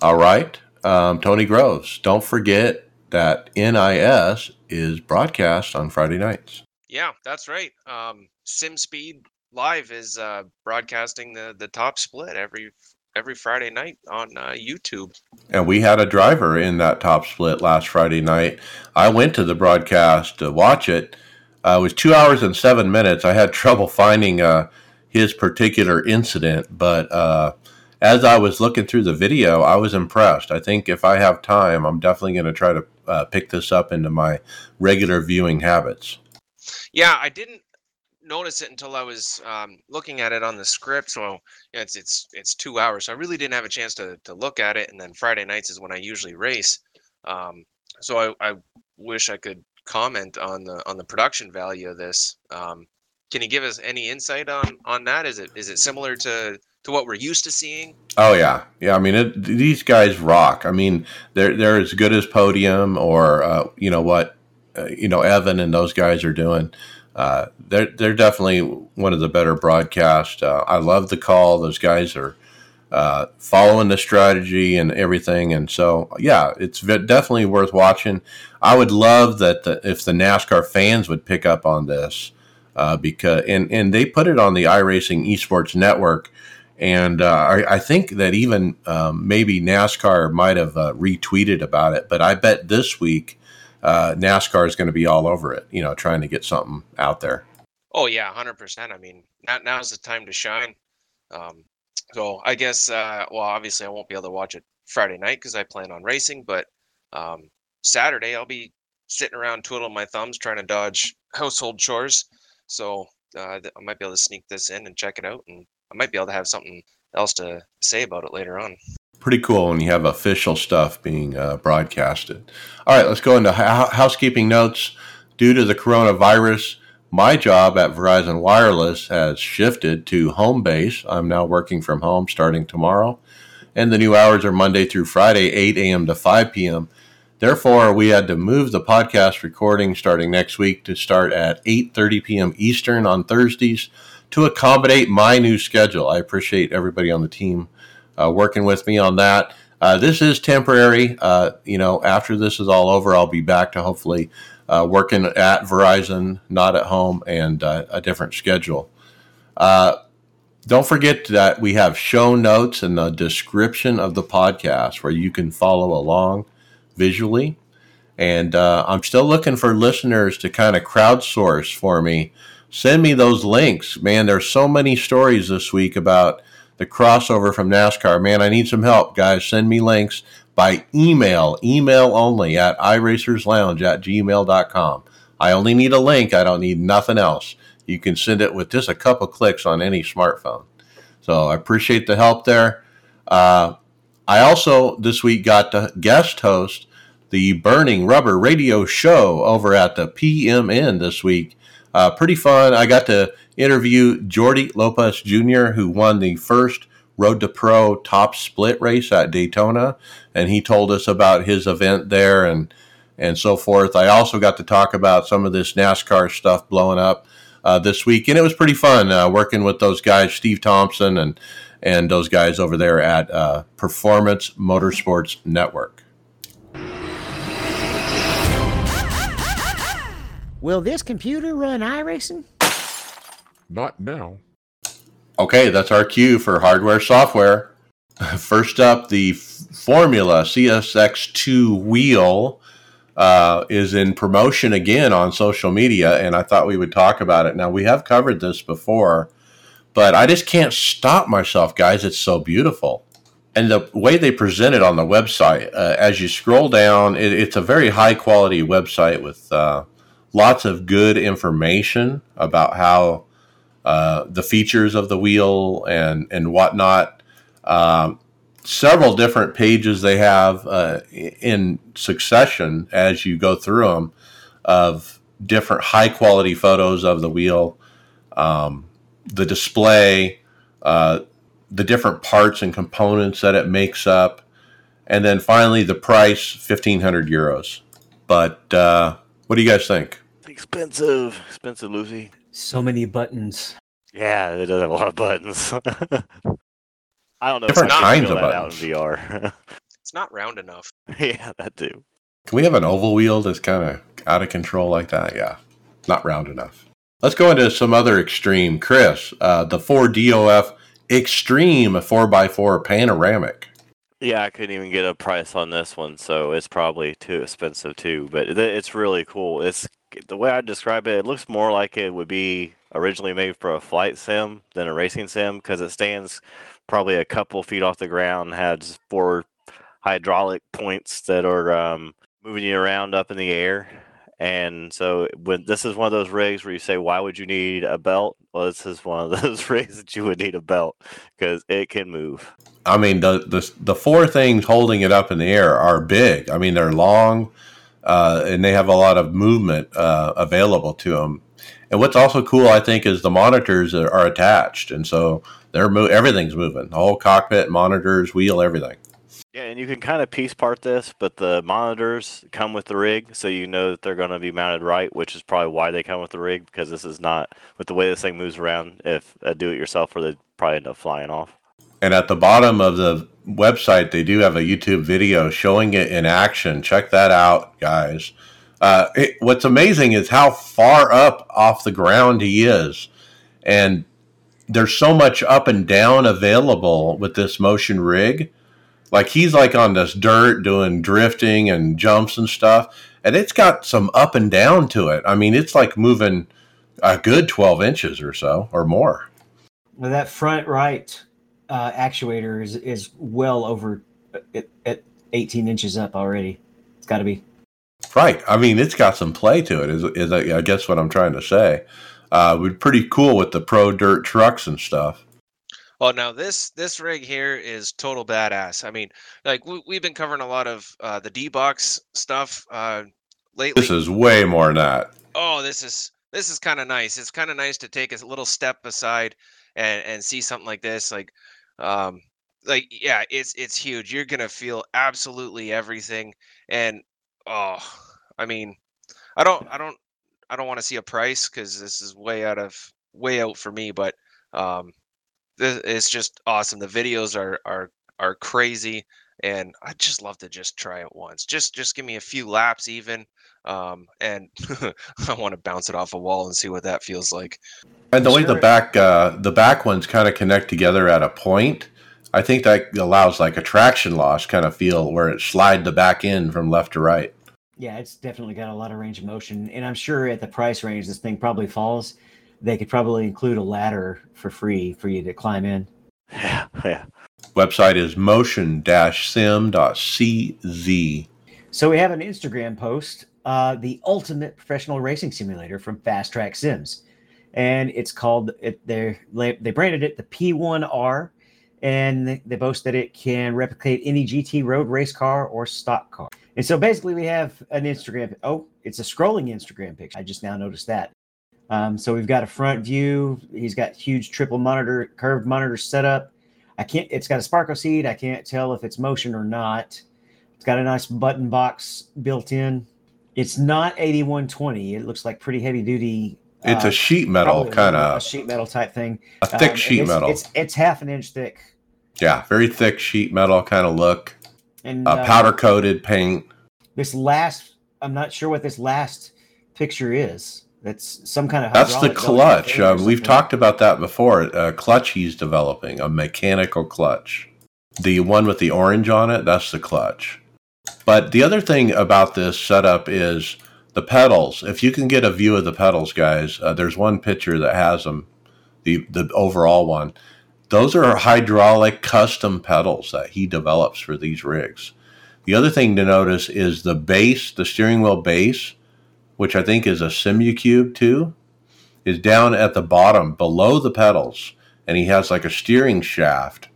All right. Um, Tony Groves. Don't forget that NIS is broadcast on Friday nights. Yeah, that's right. Um, SimSpeed Live is uh, broadcasting the the top split every every Friday night on uh, YouTube. And we had a driver in that top split last Friday night. I went to the broadcast to watch it. Uh, it was two hours and seven minutes. I had trouble finding uh, his particular incident, but uh, as I was looking through the video, I was impressed. I think if I have time, I'm definitely going to try to uh, pick this up into my regular viewing habits. Yeah, I didn't notice it until I was um, looking at it on the script. So it's it's it's two hours. So I really didn't have a chance to to look at it. And then Friday nights is when I usually race. Um, so I, I wish I could comment on the on the production value of this. Um, can you give us any insight on on that? Is it is it similar to to what we're used to seeing? Oh yeah, yeah. I mean, it, these guys rock. I mean, they're they're as good as Podium or uh, you know what, uh, you know Evan and those guys are doing. Uh, they're they're definitely one of the better broadcasts. Uh, I love the call. Those guys are uh, following the strategy and everything, and so yeah, it's definitely worth watching. I would love that the, if the NASCAR fans would pick up on this uh, because and and they put it on the iRacing Esports Network. And uh, I, I think that even um, maybe NASCAR might have uh, retweeted about it, but I bet this week uh, NASCAR is going to be all over it, you know, trying to get something out there. Oh yeah, hundred percent. I mean, now now's the time to shine. Um, so I guess, uh, well, obviously I won't be able to watch it Friday night because I plan on racing. But um, Saturday I'll be sitting around twiddling my thumbs trying to dodge household chores. So uh, I might be able to sneak this in and check it out, and I might be able to have something else to say about it later on. Pretty cool when you have official stuff being uh, broadcasted. All right, let's go into hou- housekeeping notes. Due to the coronavirus, my job at Verizon Wireless has shifted to home base. I'm now working from home starting tomorrow, and the new hours are Monday through Friday, 8 a.m. to 5 p.m. Therefore, we had to move the podcast recording starting next week to start at 8:30 p.m. Eastern on Thursdays to accommodate my new schedule. I appreciate everybody on the team uh, working with me on that. Uh, this is temporary. Uh, you know, after this is all over, I'll be back to hopefully uh, working at Verizon, not at home, and uh, a different schedule. Uh, don't forget that we have show notes in the description of the podcast where you can follow along visually. And I'm still looking for listeners to kind of crowdsource for me. Send me those links. Man, there's so many stories this week about the crossover from NASCAR. Man, I need some help, guys. Send me links by email, email only at iRacersLounge at gmail.com. I only need a link. I don't need nothing else. You can send it with just a couple clicks on any smartphone. So I appreciate the help there. Uh, I also this week got to guest host the Burning Rubber Radio Show over at the PMN this week. Uh, pretty fun. I got to interview Jordy Lopez Jr., who won the first Road to Pro top split race at Daytona, and he told us about his event there and and so forth. I also got to talk about some of this NASCAR stuff blowing up uh, this week, and it was pretty fun uh, working with those guys, Steve Thompson and and those guys over there at uh, Performance Motorsports Network. Will this computer run iRacing? Not now. Okay, that's our cue for hardware software. First up, the Formula CSX2 wheel uh, is in promotion again on social media, and I thought we would talk about it. Now, we have covered this before, but I just can't stop myself, guys. It's so beautiful. And the way they present it on the website, uh, as you scroll down, it, it's a very high quality website with uh, lots of good information about how uh, the features of the wheel and, and whatnot. Um, several different pages they have uh, in succession as you go through them of different high quality photos of the wheel, um, the display, uh, the different parts and components that it makes up, and then finally the price 1500 euros. But uh, what do you guys think? Expensive, expensive, Lucy. So many buttons. Yeah, it does have a lot of buttons. I don't know Different if I kinds of feel that out in VR. It's not round enough. yeah, that too. Can we have an oval wheel that's kind of out of control like that? Yeah, not round enough. Let's go into some other extreme. Chris, uh, the 4DOF Extreme 4x4 Panoramic. Yeah, I couldn't even get a price on this one, so it's probably too expensive too. But it's really cool. It's the way I describe it. It looks more like it would be originally made for a flight sim than a racing sim because it stands probably a couple feet off the ground, has four hydraulic points that are um, moving you around up in the air. And so when this is one of those rigs where you say, why would you need a belt? Well, this is one of those rigs that you would need a belt because it can move. I mean, the, the the four things holding it up in the air are big. I mean, they're long, uh, and they have a lot of movement uh, available to them. And what's also cool, I think, is the monitors are, are attached, and so they're mo- everything's moving. The whole cockpit, monitors, wheel, everything. Yeah, and you can kind of piece part this, but the monitors come with the rig, so you know that they're going to be mounted right, which is probably why they come with the rig because this is not with the way this thing moves around. If a do-it-yourself, or they'd probably end up flying off. And at the bottom of the website, they do have a YouTube video showing it in action. Check that out, guys. Uh, it, what's amazing is how far up off the ground he is. And there's so much up and down available with this motion rig. Like he's like on this dirt doing drifting and jumps and stuff. And it's got some up and down to it. I mean, it's like moving a good 12 inches or so or more. That front right uh, actuator is is well over uh, at, at 18 inches up already. It's got to be. Right. I mean, it's got some play to it. Is is I guess what I'm trying to say. Uh, would pretty cool with the pro dirt trucks and stuff. Oh, now this this rig here is total badass. I mean, like we, we've been covering a lot of uh, the D box stuff uh, lately. This is way more than that. oh, this is this is kind of nice. It's kind of nice to take a little step aside and and see something like this. Like, um, like yeah, it's it's huge. You're gonna feel absolutely everything. And oh, I mean, I don't I don't I don't want to see a price because this is way out of way out for me. But um, this it's just awesome. The videos are are are crazy, and I just love to just try it once. Just just give me a few laps even, um, and I want to bounce it off a wall and see what that feels like. And the way the back uh, the back ones kind of connect together at a point, I think that allows like a traction loss kind of feel where it slide the back in from left to right. Yeah, it's definitely got a lot of range of motion, and I'm sure at the price range this thing probably falls. They could probably include a ladder for free for you to climb in. Yeah, yeah. Website is motion-sim.cz. So we have an Instagram post, uh, the ultimate professional racing simulator from Fast Track Sims, and it's called it. They they branded it the P1R, and they, boast that it can replicate any GT road race car or stock car. And so basically, we have an Instagram. Oh, it's a scrolling Instagram picture. I just now noticed that. Um, so we've got a front view. He's got huge triple monitor, curved monitor setup. I can't. It's got a Sparco seat. I can't tell if it's motion or not. It's got a nice button box built in. It's not 8120. It looks like pretty heavy duty. It's uh, a sheet metal kind a of sheet metal type thing. a thick Um, sheet it's, metal. It's it's half an inch thick yeah, very thick sheet metal kind of look. and Uh, uh, powder coated paint. This last, I'm not sure what this last picture is. That's some kind of. That's the clutch. Uh, we've talked about that before. A clutch he's developing, a mechanical clutch. The one with the orange on it, that's the clutch. But the other thing about this setup is the pedals. If you can get a view of the pedals, guys, uh, there's one picture that has them, the the overall one. Those are hydraulic custom pedals that he develops for these rigs. The other thing to notice is the base, the steering wheel base, which I think is a Simucube 2, is down at the bottom below the pedals, and he has like a steering shaft,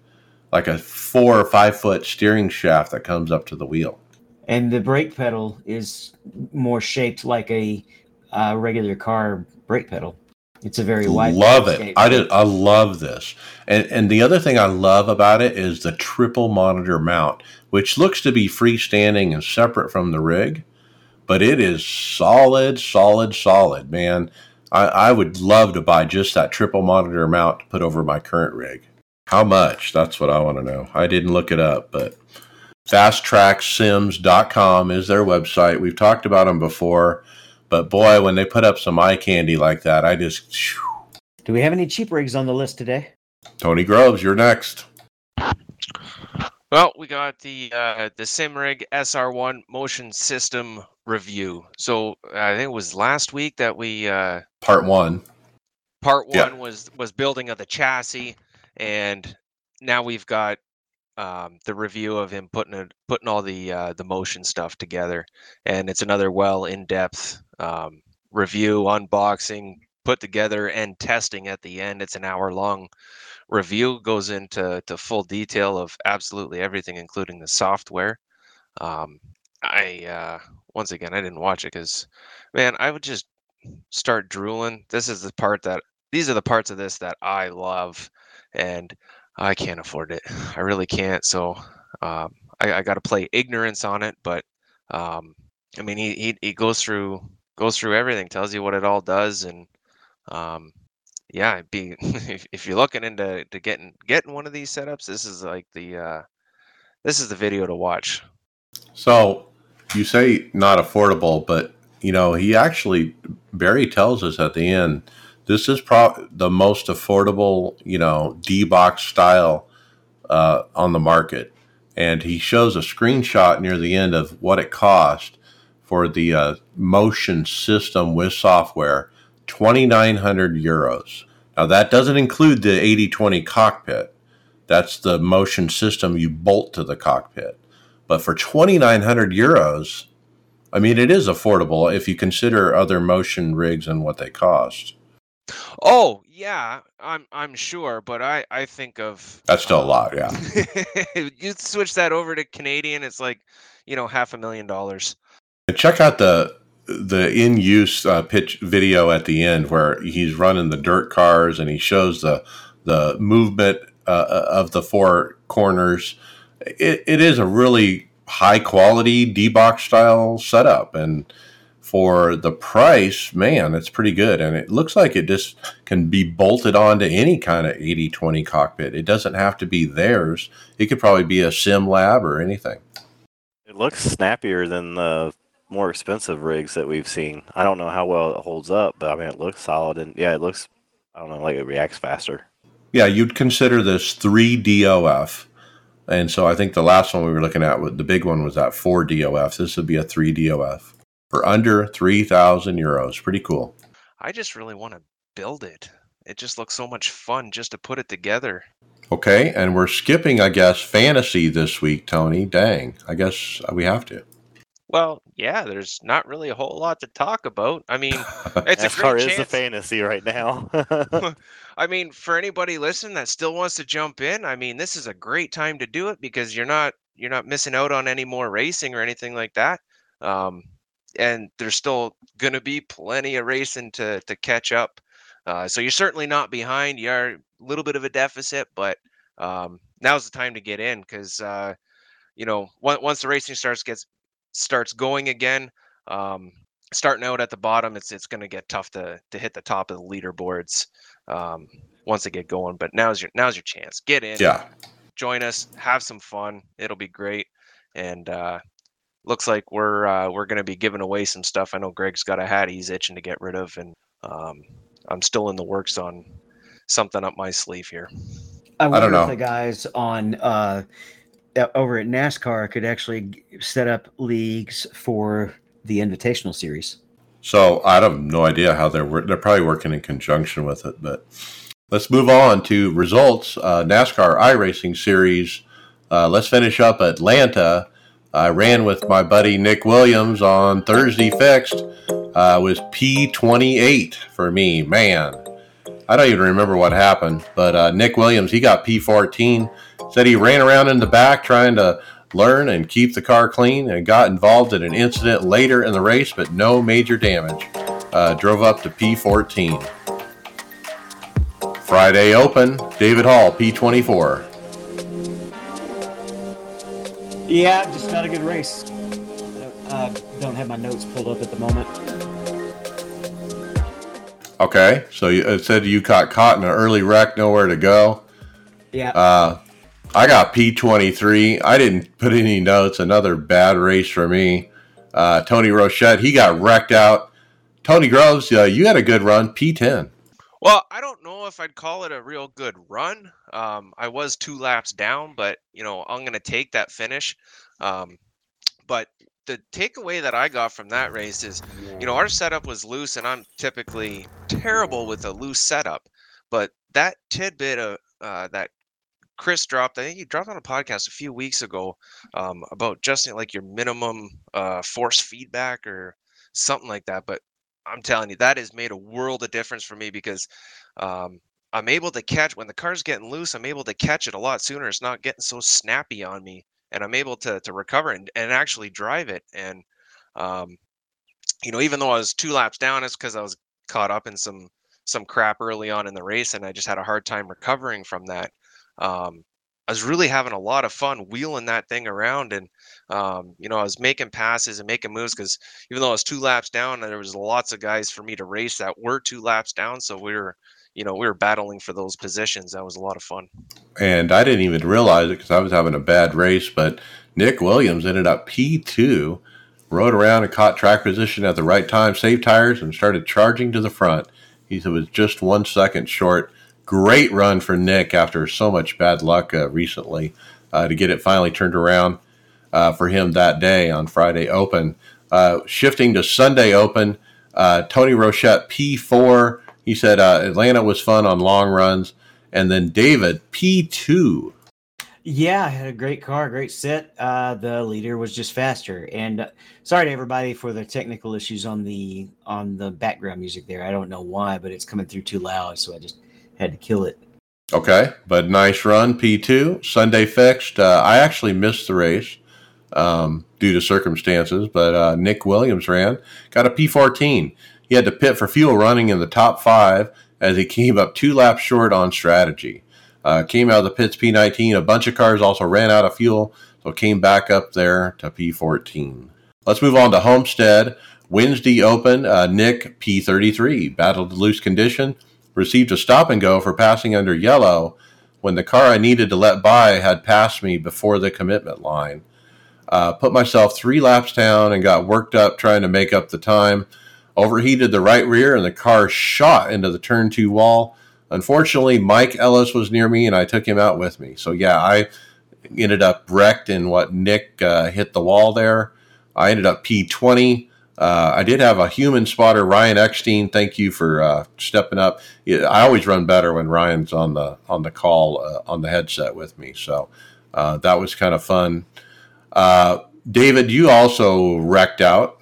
like a four or five foot steering shaft that comes up to the wheel. And the brake pedal is more shaped like a uh, regular car brake pedal. It's a very wide. Love it. I did. I love this. And and the other thing I love about it is the triple monitor mount, which looks to be freestanding and separate from the rig, but it is solid, solid, solid, man. I, I would love to buy just that triple monitor mount to put over my current rig. How much? That's what I want to know. I didn't look it up, but fasttracksims.com is their website. We've talked about them before, but boy, when they put up some eye candy like that, I just. Whew. Do we have any cheap rigs on the list today? Tony Groves, you're next. Well, we got the uh, the Simrig SR1 motion system review. So I think it was last week that we uh, Part one. part one Yeah. was was building of the chassis, and now we've got um, the review of him putting putting all the uh, the motion stuff together, and it's another well in depth um, review, unboxing, put together, and testing at the end. It's an hour long review, goes into to full detail of absolutely everything, including the software. Um, I uh, once again I didn't watch it because man, I would just start drooling. This is the part that these are the parts of this that I love, and I can't afford it. I really can't. So um, I, I got to play ignorance on it. But um, I mean, he, he he goes through goes through everything, tells you what it all does, and um, yeah, be if, if you're looking into to getting getting one of these setups, this is like the uh, this is the video to watch. So you say not affordable, but you know he actually Barry tells us at the end this is pro- the most affordable you know D box style uh, on the market, and he shows a screenshot near the end of what it cost for the uh, motion system with software, twenty nine hundred euros. Now that doesn't include the eighty twenty cockpit. That's the motion system you bolt to the cockpit. But for 2,900 euros, I mean, it is affordable if you consider other motion rigs and what they cost. Oh yeah, I'm I'm sure, but I I think of That's still a um, lot, yeah. you switch that over to Canadian, it's like you know half a million dollars. Check out the the in use uh, pitch video at the end where he's running the dirt cars and he shows the the movement uh, of the four corners. It, it is a really high quality D box style setup and for the price, man, it's pretty good. And it looks like it just can be bolted onto any kind of 80 20 cockpit. It doesn't have to be theirs, it could probably be a sim lab or anything. It looks snappier than the more expensive rigs that we've seen. I don't know how well it holds up, but I mean, it looks solid. And yeah, it looks, I don't know, like it reacts faster. Yeah, you'd consider this 3 DOF. And so I think the last one we were looking at, the big one was that 4 DOF. This would be a 3 DOF for under 3,000 euros. Pretty cool. I just really want to build it. It just looks so much fun just to put it together. Okay, and we're skipping, I guess, fantasy this week, Tony. Dang, I guess we have to. Well, yeah, there's not really a whole lot to talk about. I mean, it's a NASCAR great is the chance. fantasy right now. I mean, for anybody listening that still wants to jump in, I mean, this is a great time to do it because you're not you're not missing out on any more racing or anything like that. Um, and there's still going to be plenty of racing to to catch up. Uh, so you're certainly not behind. You are a little bit of a deficit, but um, now's the time to get in because uh, you know once once the racing starts gets starts going again. Um, starting out at the bottom, it's it's going to get tough to to hit the top of the leaderboards um, once they get going. But now's your now's your chance. Get in, Yeah. join us, have some fun. It'll be great. And uh, looks like we're uh, we're going to be giving away some stuff. I know Greg's got a hat he's itching to get rid of, and um, I'm still in the works on something up my sleeve here. I wonder don't know. if the guys on uh, uh, over at NASCAR could actually set up leagues for the Invitational Series. So I have no idea how they're wor- they're probably working in conjunction with it. But let's move on to results. Uh, NASCAR iRacing Series. Uh, let's finish up Atlanta. I ran with my buddy Nick Williams on Thursday. Fixed uh, was P twenty eight for me. Man, I don't even remember what happened. But uh, Nick Williams he got P fourteen. Said he ran around in the back trying to learn and keep the car clean and got involved in an incident later in the race, but no major damage. Uh, drove up to P14. Friday Open, David Hall, P24. Yeah, just not a good race. I don't have my notes pulled up at the moment. Okay, so you, it said you got caught in an early wreck, nowhere to go. Yeah, Uh, I got P23. I didn't put any notes. Another bad race for me. Uh, Tony Rochette, he got wrecked out. Tony Groves, uh, you had a good run, P10. Well, I don't know if I'd call it a real good run. Um, I was two laps down, but you know I'm going to take that finish. Um, but the takeaway that I got from that race is, you know, our setup was loose, and I'm typically terrible with a loose setup. But that tidbit of uh, that Chris dropped, I think he dropped on a podcast a few weeks ago um, about just like your minimum uh, force feedback or something like that. But I'm telling you, that has made a world of difference for me because um, I'm able to catch when the car's getting loose. I'm able to catch it a lot sooner. It's not getting so snappy on me, and I'm able to to recover and, and actually drive it. And um, you know, even though I was two laps down, it's because I was caught up in some some crap early on in the race, and I just had a hard time recovering from that. Um, I was really having a lot of fun wheeling that thing around, and um, you know, I was making passes and making moves because even though I was two laps down, there was lots of guys for me to race that were two laps down. So we were, you know, we were battling for those positions. That was a lot of fun. and I didn't even realize it because I was having a bad race. But Nick Williams ended up P2, rode around and caught track position at the right time, saved tires, and started charging to the front. He was just one second short. Great run for Nick after so much bad luck uh, recently uh, to get it finally turned around uh, for him that day on Friday Open. Uh, shifting to Sunday Open, uh, Tony Rochette P4. He said uh, Atlanta was fun on long runs. And then David P2. yeah, I had a great car, great set. Uh, the leader was just faster. And uh, sorry to everybody for the technical issues on the on the background music there. I don't know why, but it's coming through too loud, so I just had to kill it. Okay, but nice run, P2. Sunday fixed. Uh, I actually missed the race um, due to circumstances, but uh, Nick Williams ran, got a P14. He had to pit for fuel running in the top five as he came up two laps short on strategy. Uh, came out of the pits P19. A bunch of cars also ran out of fuel, so came back up there to P14. Let's move on to Homestead. Wednesday Open, uh, Nick P33 battled loose condition, received a stop and go for passing under yellow when the car I needed to let by had passed me before the commitment line. Uh, put myself three laps down and got worked up trying to make up the time. Overheated the right rear and the car shot into the turn two wall. Unfortunately, Mike Ellis was near me and I took him out with me. So, yeah, I ended up wrecked in what Nick uh, hit the wall there. I ended up P20. Uh, I did have a human spotter, Ryan Eckstein. Thank you for uh, stepping up. I always run better when Ryan's on the on the call uh, on the headset with me. So uh, that was kind of fun. Uh, David, you also wrecked out.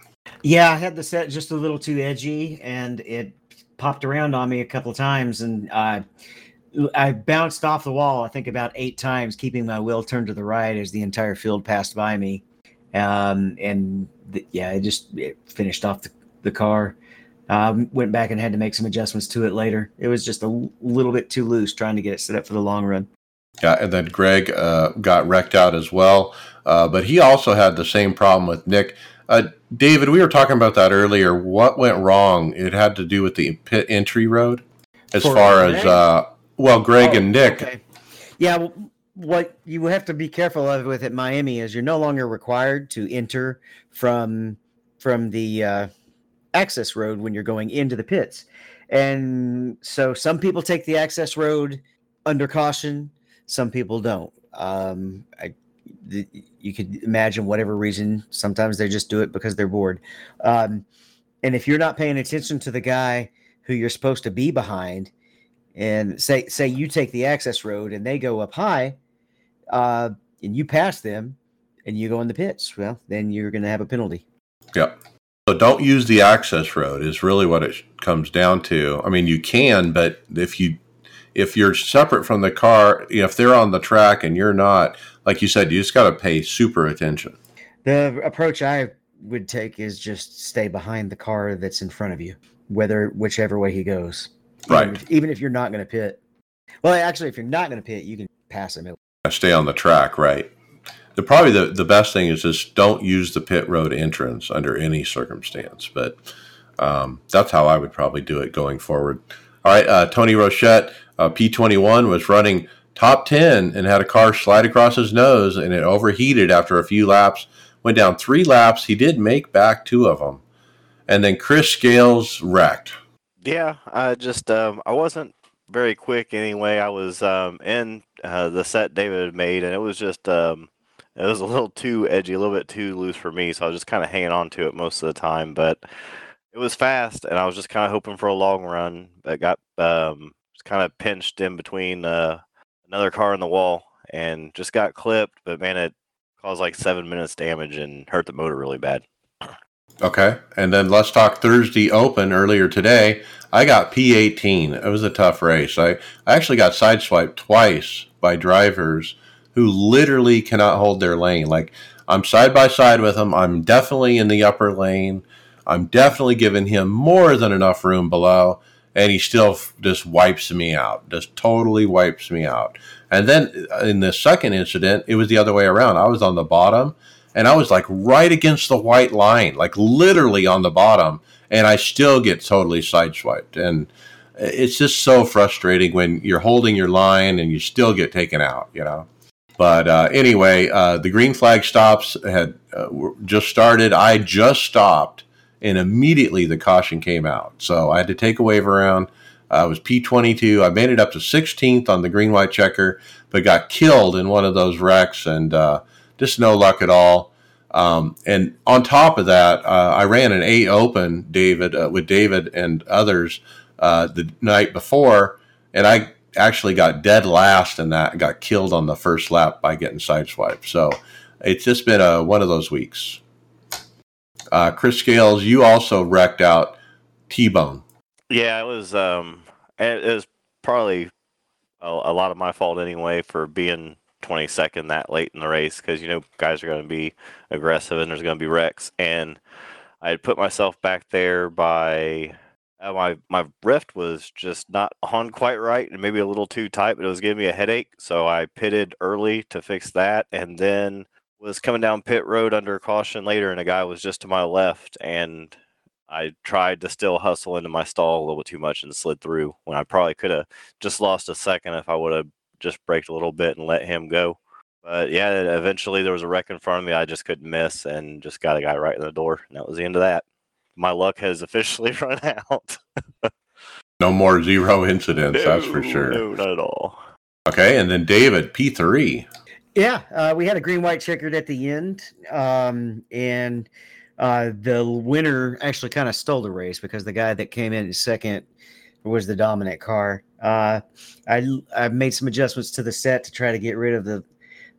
Yeah, I had the set just a little too edgy, and it popped around on me a couple of times, and uh, I bounced off the wall. I think about eight times, keeping my wheel turned to the right as the entire field passed by me. Um, and th- yeah, it just it finished off the, the car. Um, went back and had to make some adjustments to it later. It was just a little bit too loose trying to get it set up for the long run. Yeah, and then Greg uh, got wrecked out as well. Uh, but he also had the same problem with Nick. Uh, David, we were talking about that earlier. What went wrong? It had to do with the pit entry road, as For far as uh, well, Greg Oh, and Nick. okay. Yeah, well, what you have to be careful of with at Miami is you're no longer required to enter from from the uh, access road when you're going into the pits, and so some people take the access road under caution. Some people don't. Um, I, the, you could imagine whatever reason. Sometimes they just do it because they're bored. Um, and if you're not paying attention to the guy who you're supposed to be behind, and say say you take the access road and they go up high, uh, and you pass them, and you go in the pits, well, then you're going to have a penalty. Yep. So don't use the access road is really what it comes down to. I mean, you can, but if you if you're separate from the car, if they're on the track and you're not, like you said, you just got to pay super attention. The approach I would take is just stay behind the car that's in front of you, whether whichever way he goes. Right. Even if, even if you're not going to pit. Well, actually, if you're not going to pit, you can pass him. Stay on the track, right? The probably the, the best thing is just don't use the pit road entrance under any circumstance. But um, that's how I would probably do it going forward. All right, uh, Tony Rochette, uh, P21 was running top 10 and had a car slide across his nose and it overheated after a few laps. Went down three laps. He did make back two of them. And then Chris Scales wrecked. Yeah, I just um, I wasn't very quick anyway. I was um, in uh, the set David had made, and it was just um, it was a little too edgy, a little bit too loose for me. So I was just kind of hanging on to it most of the time. But it was fast, and I was just kind of hoping for a long run. But got um, kind of pinched in between uh, another car in the wall, and just got clipped. But man, it caused like seven minutes damage and hurt the motor really bad. Okay. And then let's talk Thursday Open earlier today. I got P18. It was a tough race. I, I actually got sideswiped twice by drivers who literally cannot hold their lane. Like, I'm side by side with them. I'm definitely in the upper lane. I'm definitely giving him more than enough room below. And he still just wipes me out, just totally wipes me out. And then uh, in the second incident, it was the other way around. I was on the bottom and I was like right against the white line, like literally on the bottom, and I still get totally sideswiped. And it's just so frustrating when you're holding your line and you still get taken out, you know. But uh, anyway, uh, the green flag stops had uh, just started. I just stopped, and immediately the caution came out. So I had to take a wave around. I was P22. I made it up to 16th on the green white checker, but got killed in one of those wrecks and uh, just no luck at all. Um, and on top of that, uh, I ran an A Open, David, uh, with David and others uh, the night before, and I actually got dead last in that. Got killed on the first lap by getting sideswiped. So it's just been a one of those weeks. Uh, Chris Scales, you also wrecked out T-Bone. Yeah, it was. Um, it was probably a, a lot of my fault anyway for being 22nd that late in the race because you know guys are going to be aggressive and there's going to be wrecks and i had put myself back there by uh, my my rift was just not on quite right and maybe a little too tight but it was giving me a headache so i pitted early to fix that and then was coming down pit road under caution later and a guy was just to my left and I tried to still hustle into my stall a little bit too much and slid through when I probably could have just lost a second if I would have just braked a little bit and let him go. But yeah, eventually there was a wreck in front of me. I just couldn't miss and just got a guy right in the door. And that was the end of that. My luck has officially run out. no more zero incidents, no, that's for sure. No, not at all. Okay, and then David, P3. Yeah, uh, we had a green white checkered at the end. Um, and uh, the winner actually kind of stole the race because the guy that came in second was the dominant car. Uh, I I made some adjustments to the set to try to get rid of the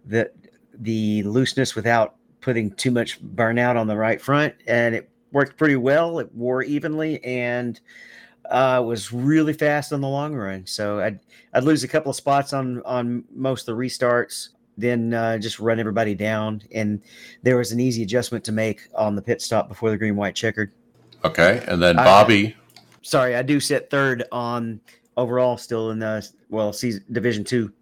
the the looseness without putting too much burnout on the right front, and it worked pretty well. It wore evenly and uh, was really fast on the long run. So I'd I'd lose a couple of spots on on most of the restarts, then uh, just run everybody down. And there was an easy adjustment to make on the pit stop before the green white checkered. Okay, and then Bobby. I, sorry, I do sit third on overall still in the well season division two.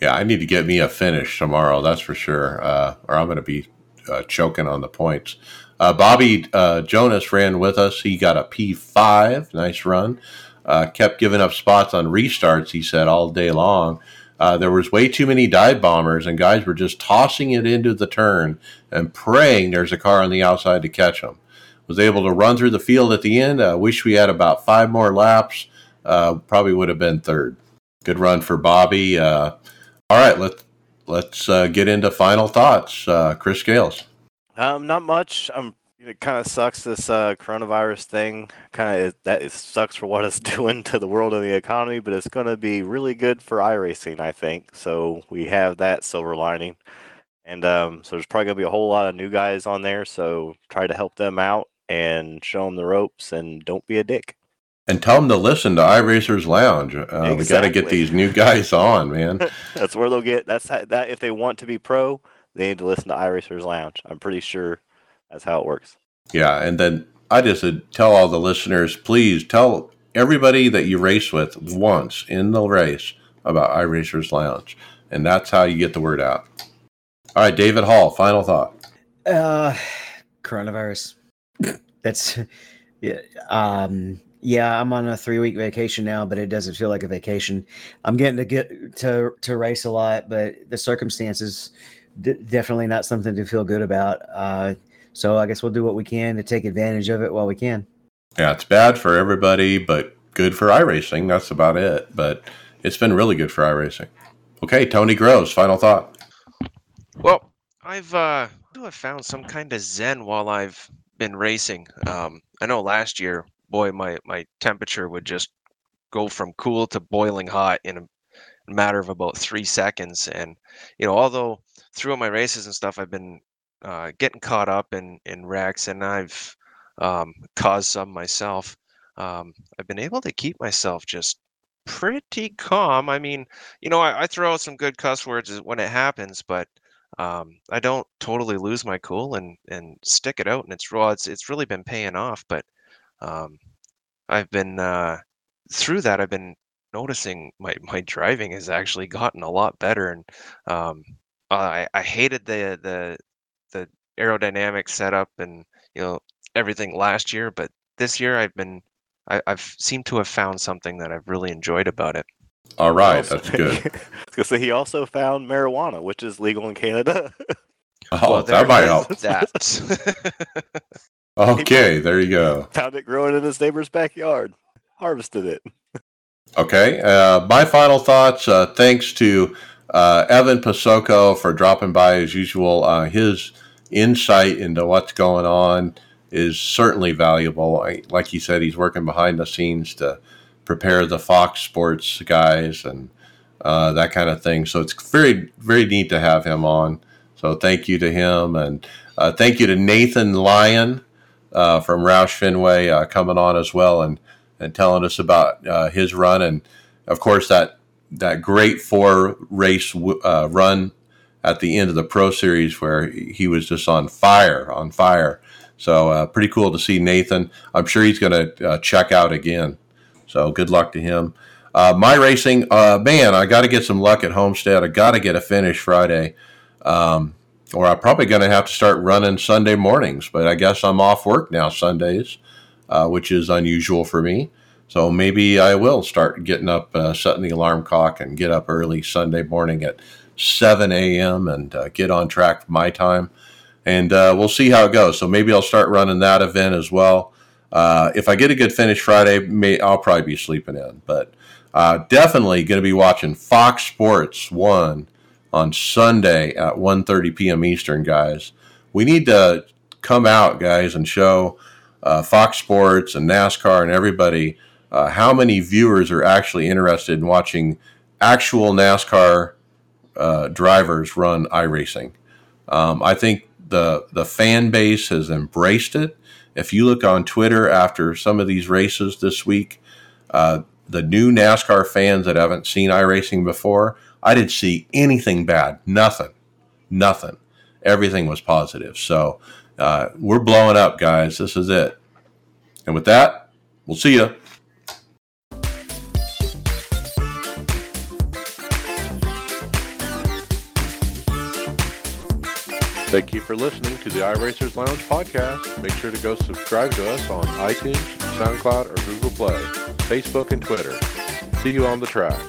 Yeah, I need to get me a finish tomorrow. That's for sure. Uh, or I'm going to be uh, choking on the points. Uh, Bobby uh, Jonas ran with us. He got a P5. Nice run. Uh, kept giving up spots on restarts. He said all day long. Uh, there was way too many dive bombers, and guys were just tossing it into the turn and praying there's a car on the outside to catch them. Was able to run through the field at the end. I wish we had about five more laps uh, probably would have been third. Good run for Bobby. Uh, All right, let's let's uh, get into final thoughts. Uh, Chris Scales. Um, not much. Um, it kind of sucks this uh, coronavirus thing. Kind of that it sucks for what it's doing to the world and the economy, but it's going to be really good for iRacing, I think. So we have that silver lining, and um, so there's probably going to be a whole lot of new guys on there. So try to help them out and show them the ropes, and don't be a dick. And tell them to listen to iRacers Lounge. Uh, We got to get these new guys on, man. That's where they'll get. That's how, that if they want to be pro, they need to listen to iRacers Lounge. I'm pretty sure that's how it works. Yeah, and then I just would tell all the listeners, please tell everybody that you race with once in the race about iRacers Lounge, and that's how you get the word out. All right, David Hall, final thought. Uh, coronavirus. That's yeah. Um, yeah, I'm on a three week vacation now, but it doesn't feel like a vacation. I'm getting to get to to race a lot, but the circumstances d- definitely not something to feel good about. Uh, so I guess we'll do what we can to take advantage of it while we can. Yeah, it's bad for everybody, but good for iRacing. That's about it. But it's been really good for iRacing. Okay, Tony Groves, final thought. Well, I've uh, I've found some kind of zen while I've been racing. Um, I know last year, boy, my my temperature would just go from cool to boiling hot in a matter of about three seconds. And you know, although through my races and stuff, I've been uh, getting caught up in in wrecks, and I've um, caused some myself. Um, I've been able to keep myself just pretty calm. I mean, you know, I, I throw out some good cuss words when it happens, but um, I don't totally lose my cool and and stick it out, and it's raw. It's it's really been paying off. But um, I've been uh, through that. I've been noticing my my driving has actually gotten a lot better, and um, I I hated the the the aerodynamic setup and you know everything last year, but this year I've been I, I've seemed to have found something that I've really enjoyed about it. All right, Also- that's good. I was he also found marijuana, which is legal in Canada. Oh, Well, that might help. That. Okay, there you go. found it growing in his neighbor's backyard, harvested it. Okay, uh, my final thoughts. Uh, thanks to uh, Evan Posocco for dropping by as usual. Uh, his insight into what's going on is certainly valuable. Like you said, he's working behind the scenes to prepare the Fox Sports guys and uh, that kind of thing. So it's very, very neat to have him on. So thank you to him, and uh, thank you to Nathan Lyon uh, from Roush Fenway uh, coming on as well, and and telling us about uh, his run, and of course that that great four race w- uh, run at the end of the Pro Series where he was just on fire, on fire. So uh, pretty cool to see Nathan. I'm sure he's going to uh, check out again. So good luck to him. Uh, my racing, uh, man, I got to get some luck at Homestead. I got to get a finish Friday, um, or I'm probably going to have to start running Sunday mornings. But I guess I'm off work now Sundays, uh, which is unusual for me. So maybe I will start getting up, uh, setting the alarm clock, and get up early Sunday morning at 7 a.m. and uh, get on track for my time. And uh, we'll see how it goes. So maybe I'll start running that event as well. Uh, if I get a good finish Friday, may, I'll probably be sleeping in. But uh, definitely going to be watching Fox Sports 1 on Sunday at 1.30 p.m. Eastern, guys. We need to come out, guys, and show uh, Fox Sports and NASCAR and everybody uh, how many viewers are actually interested in watching actual NASCAR uh, drivers run iRacing. Um, I think the the fan base has embraced it. If you look on Twitter after some of these races this week, uh, the new NASCAR fans that haven't seen iRacing before, I didn't see anything bad. Nothing. Nothing. Everything was positive. So uh, we're blowing up, guys. This is it. And with that, we'll see you. Thank you for listening to the iRacers Lounge podcast. Make sure to go subscribe to us on iTunes, SoundCloud, or Google Play, Facebook, and Twitter. See you on the track.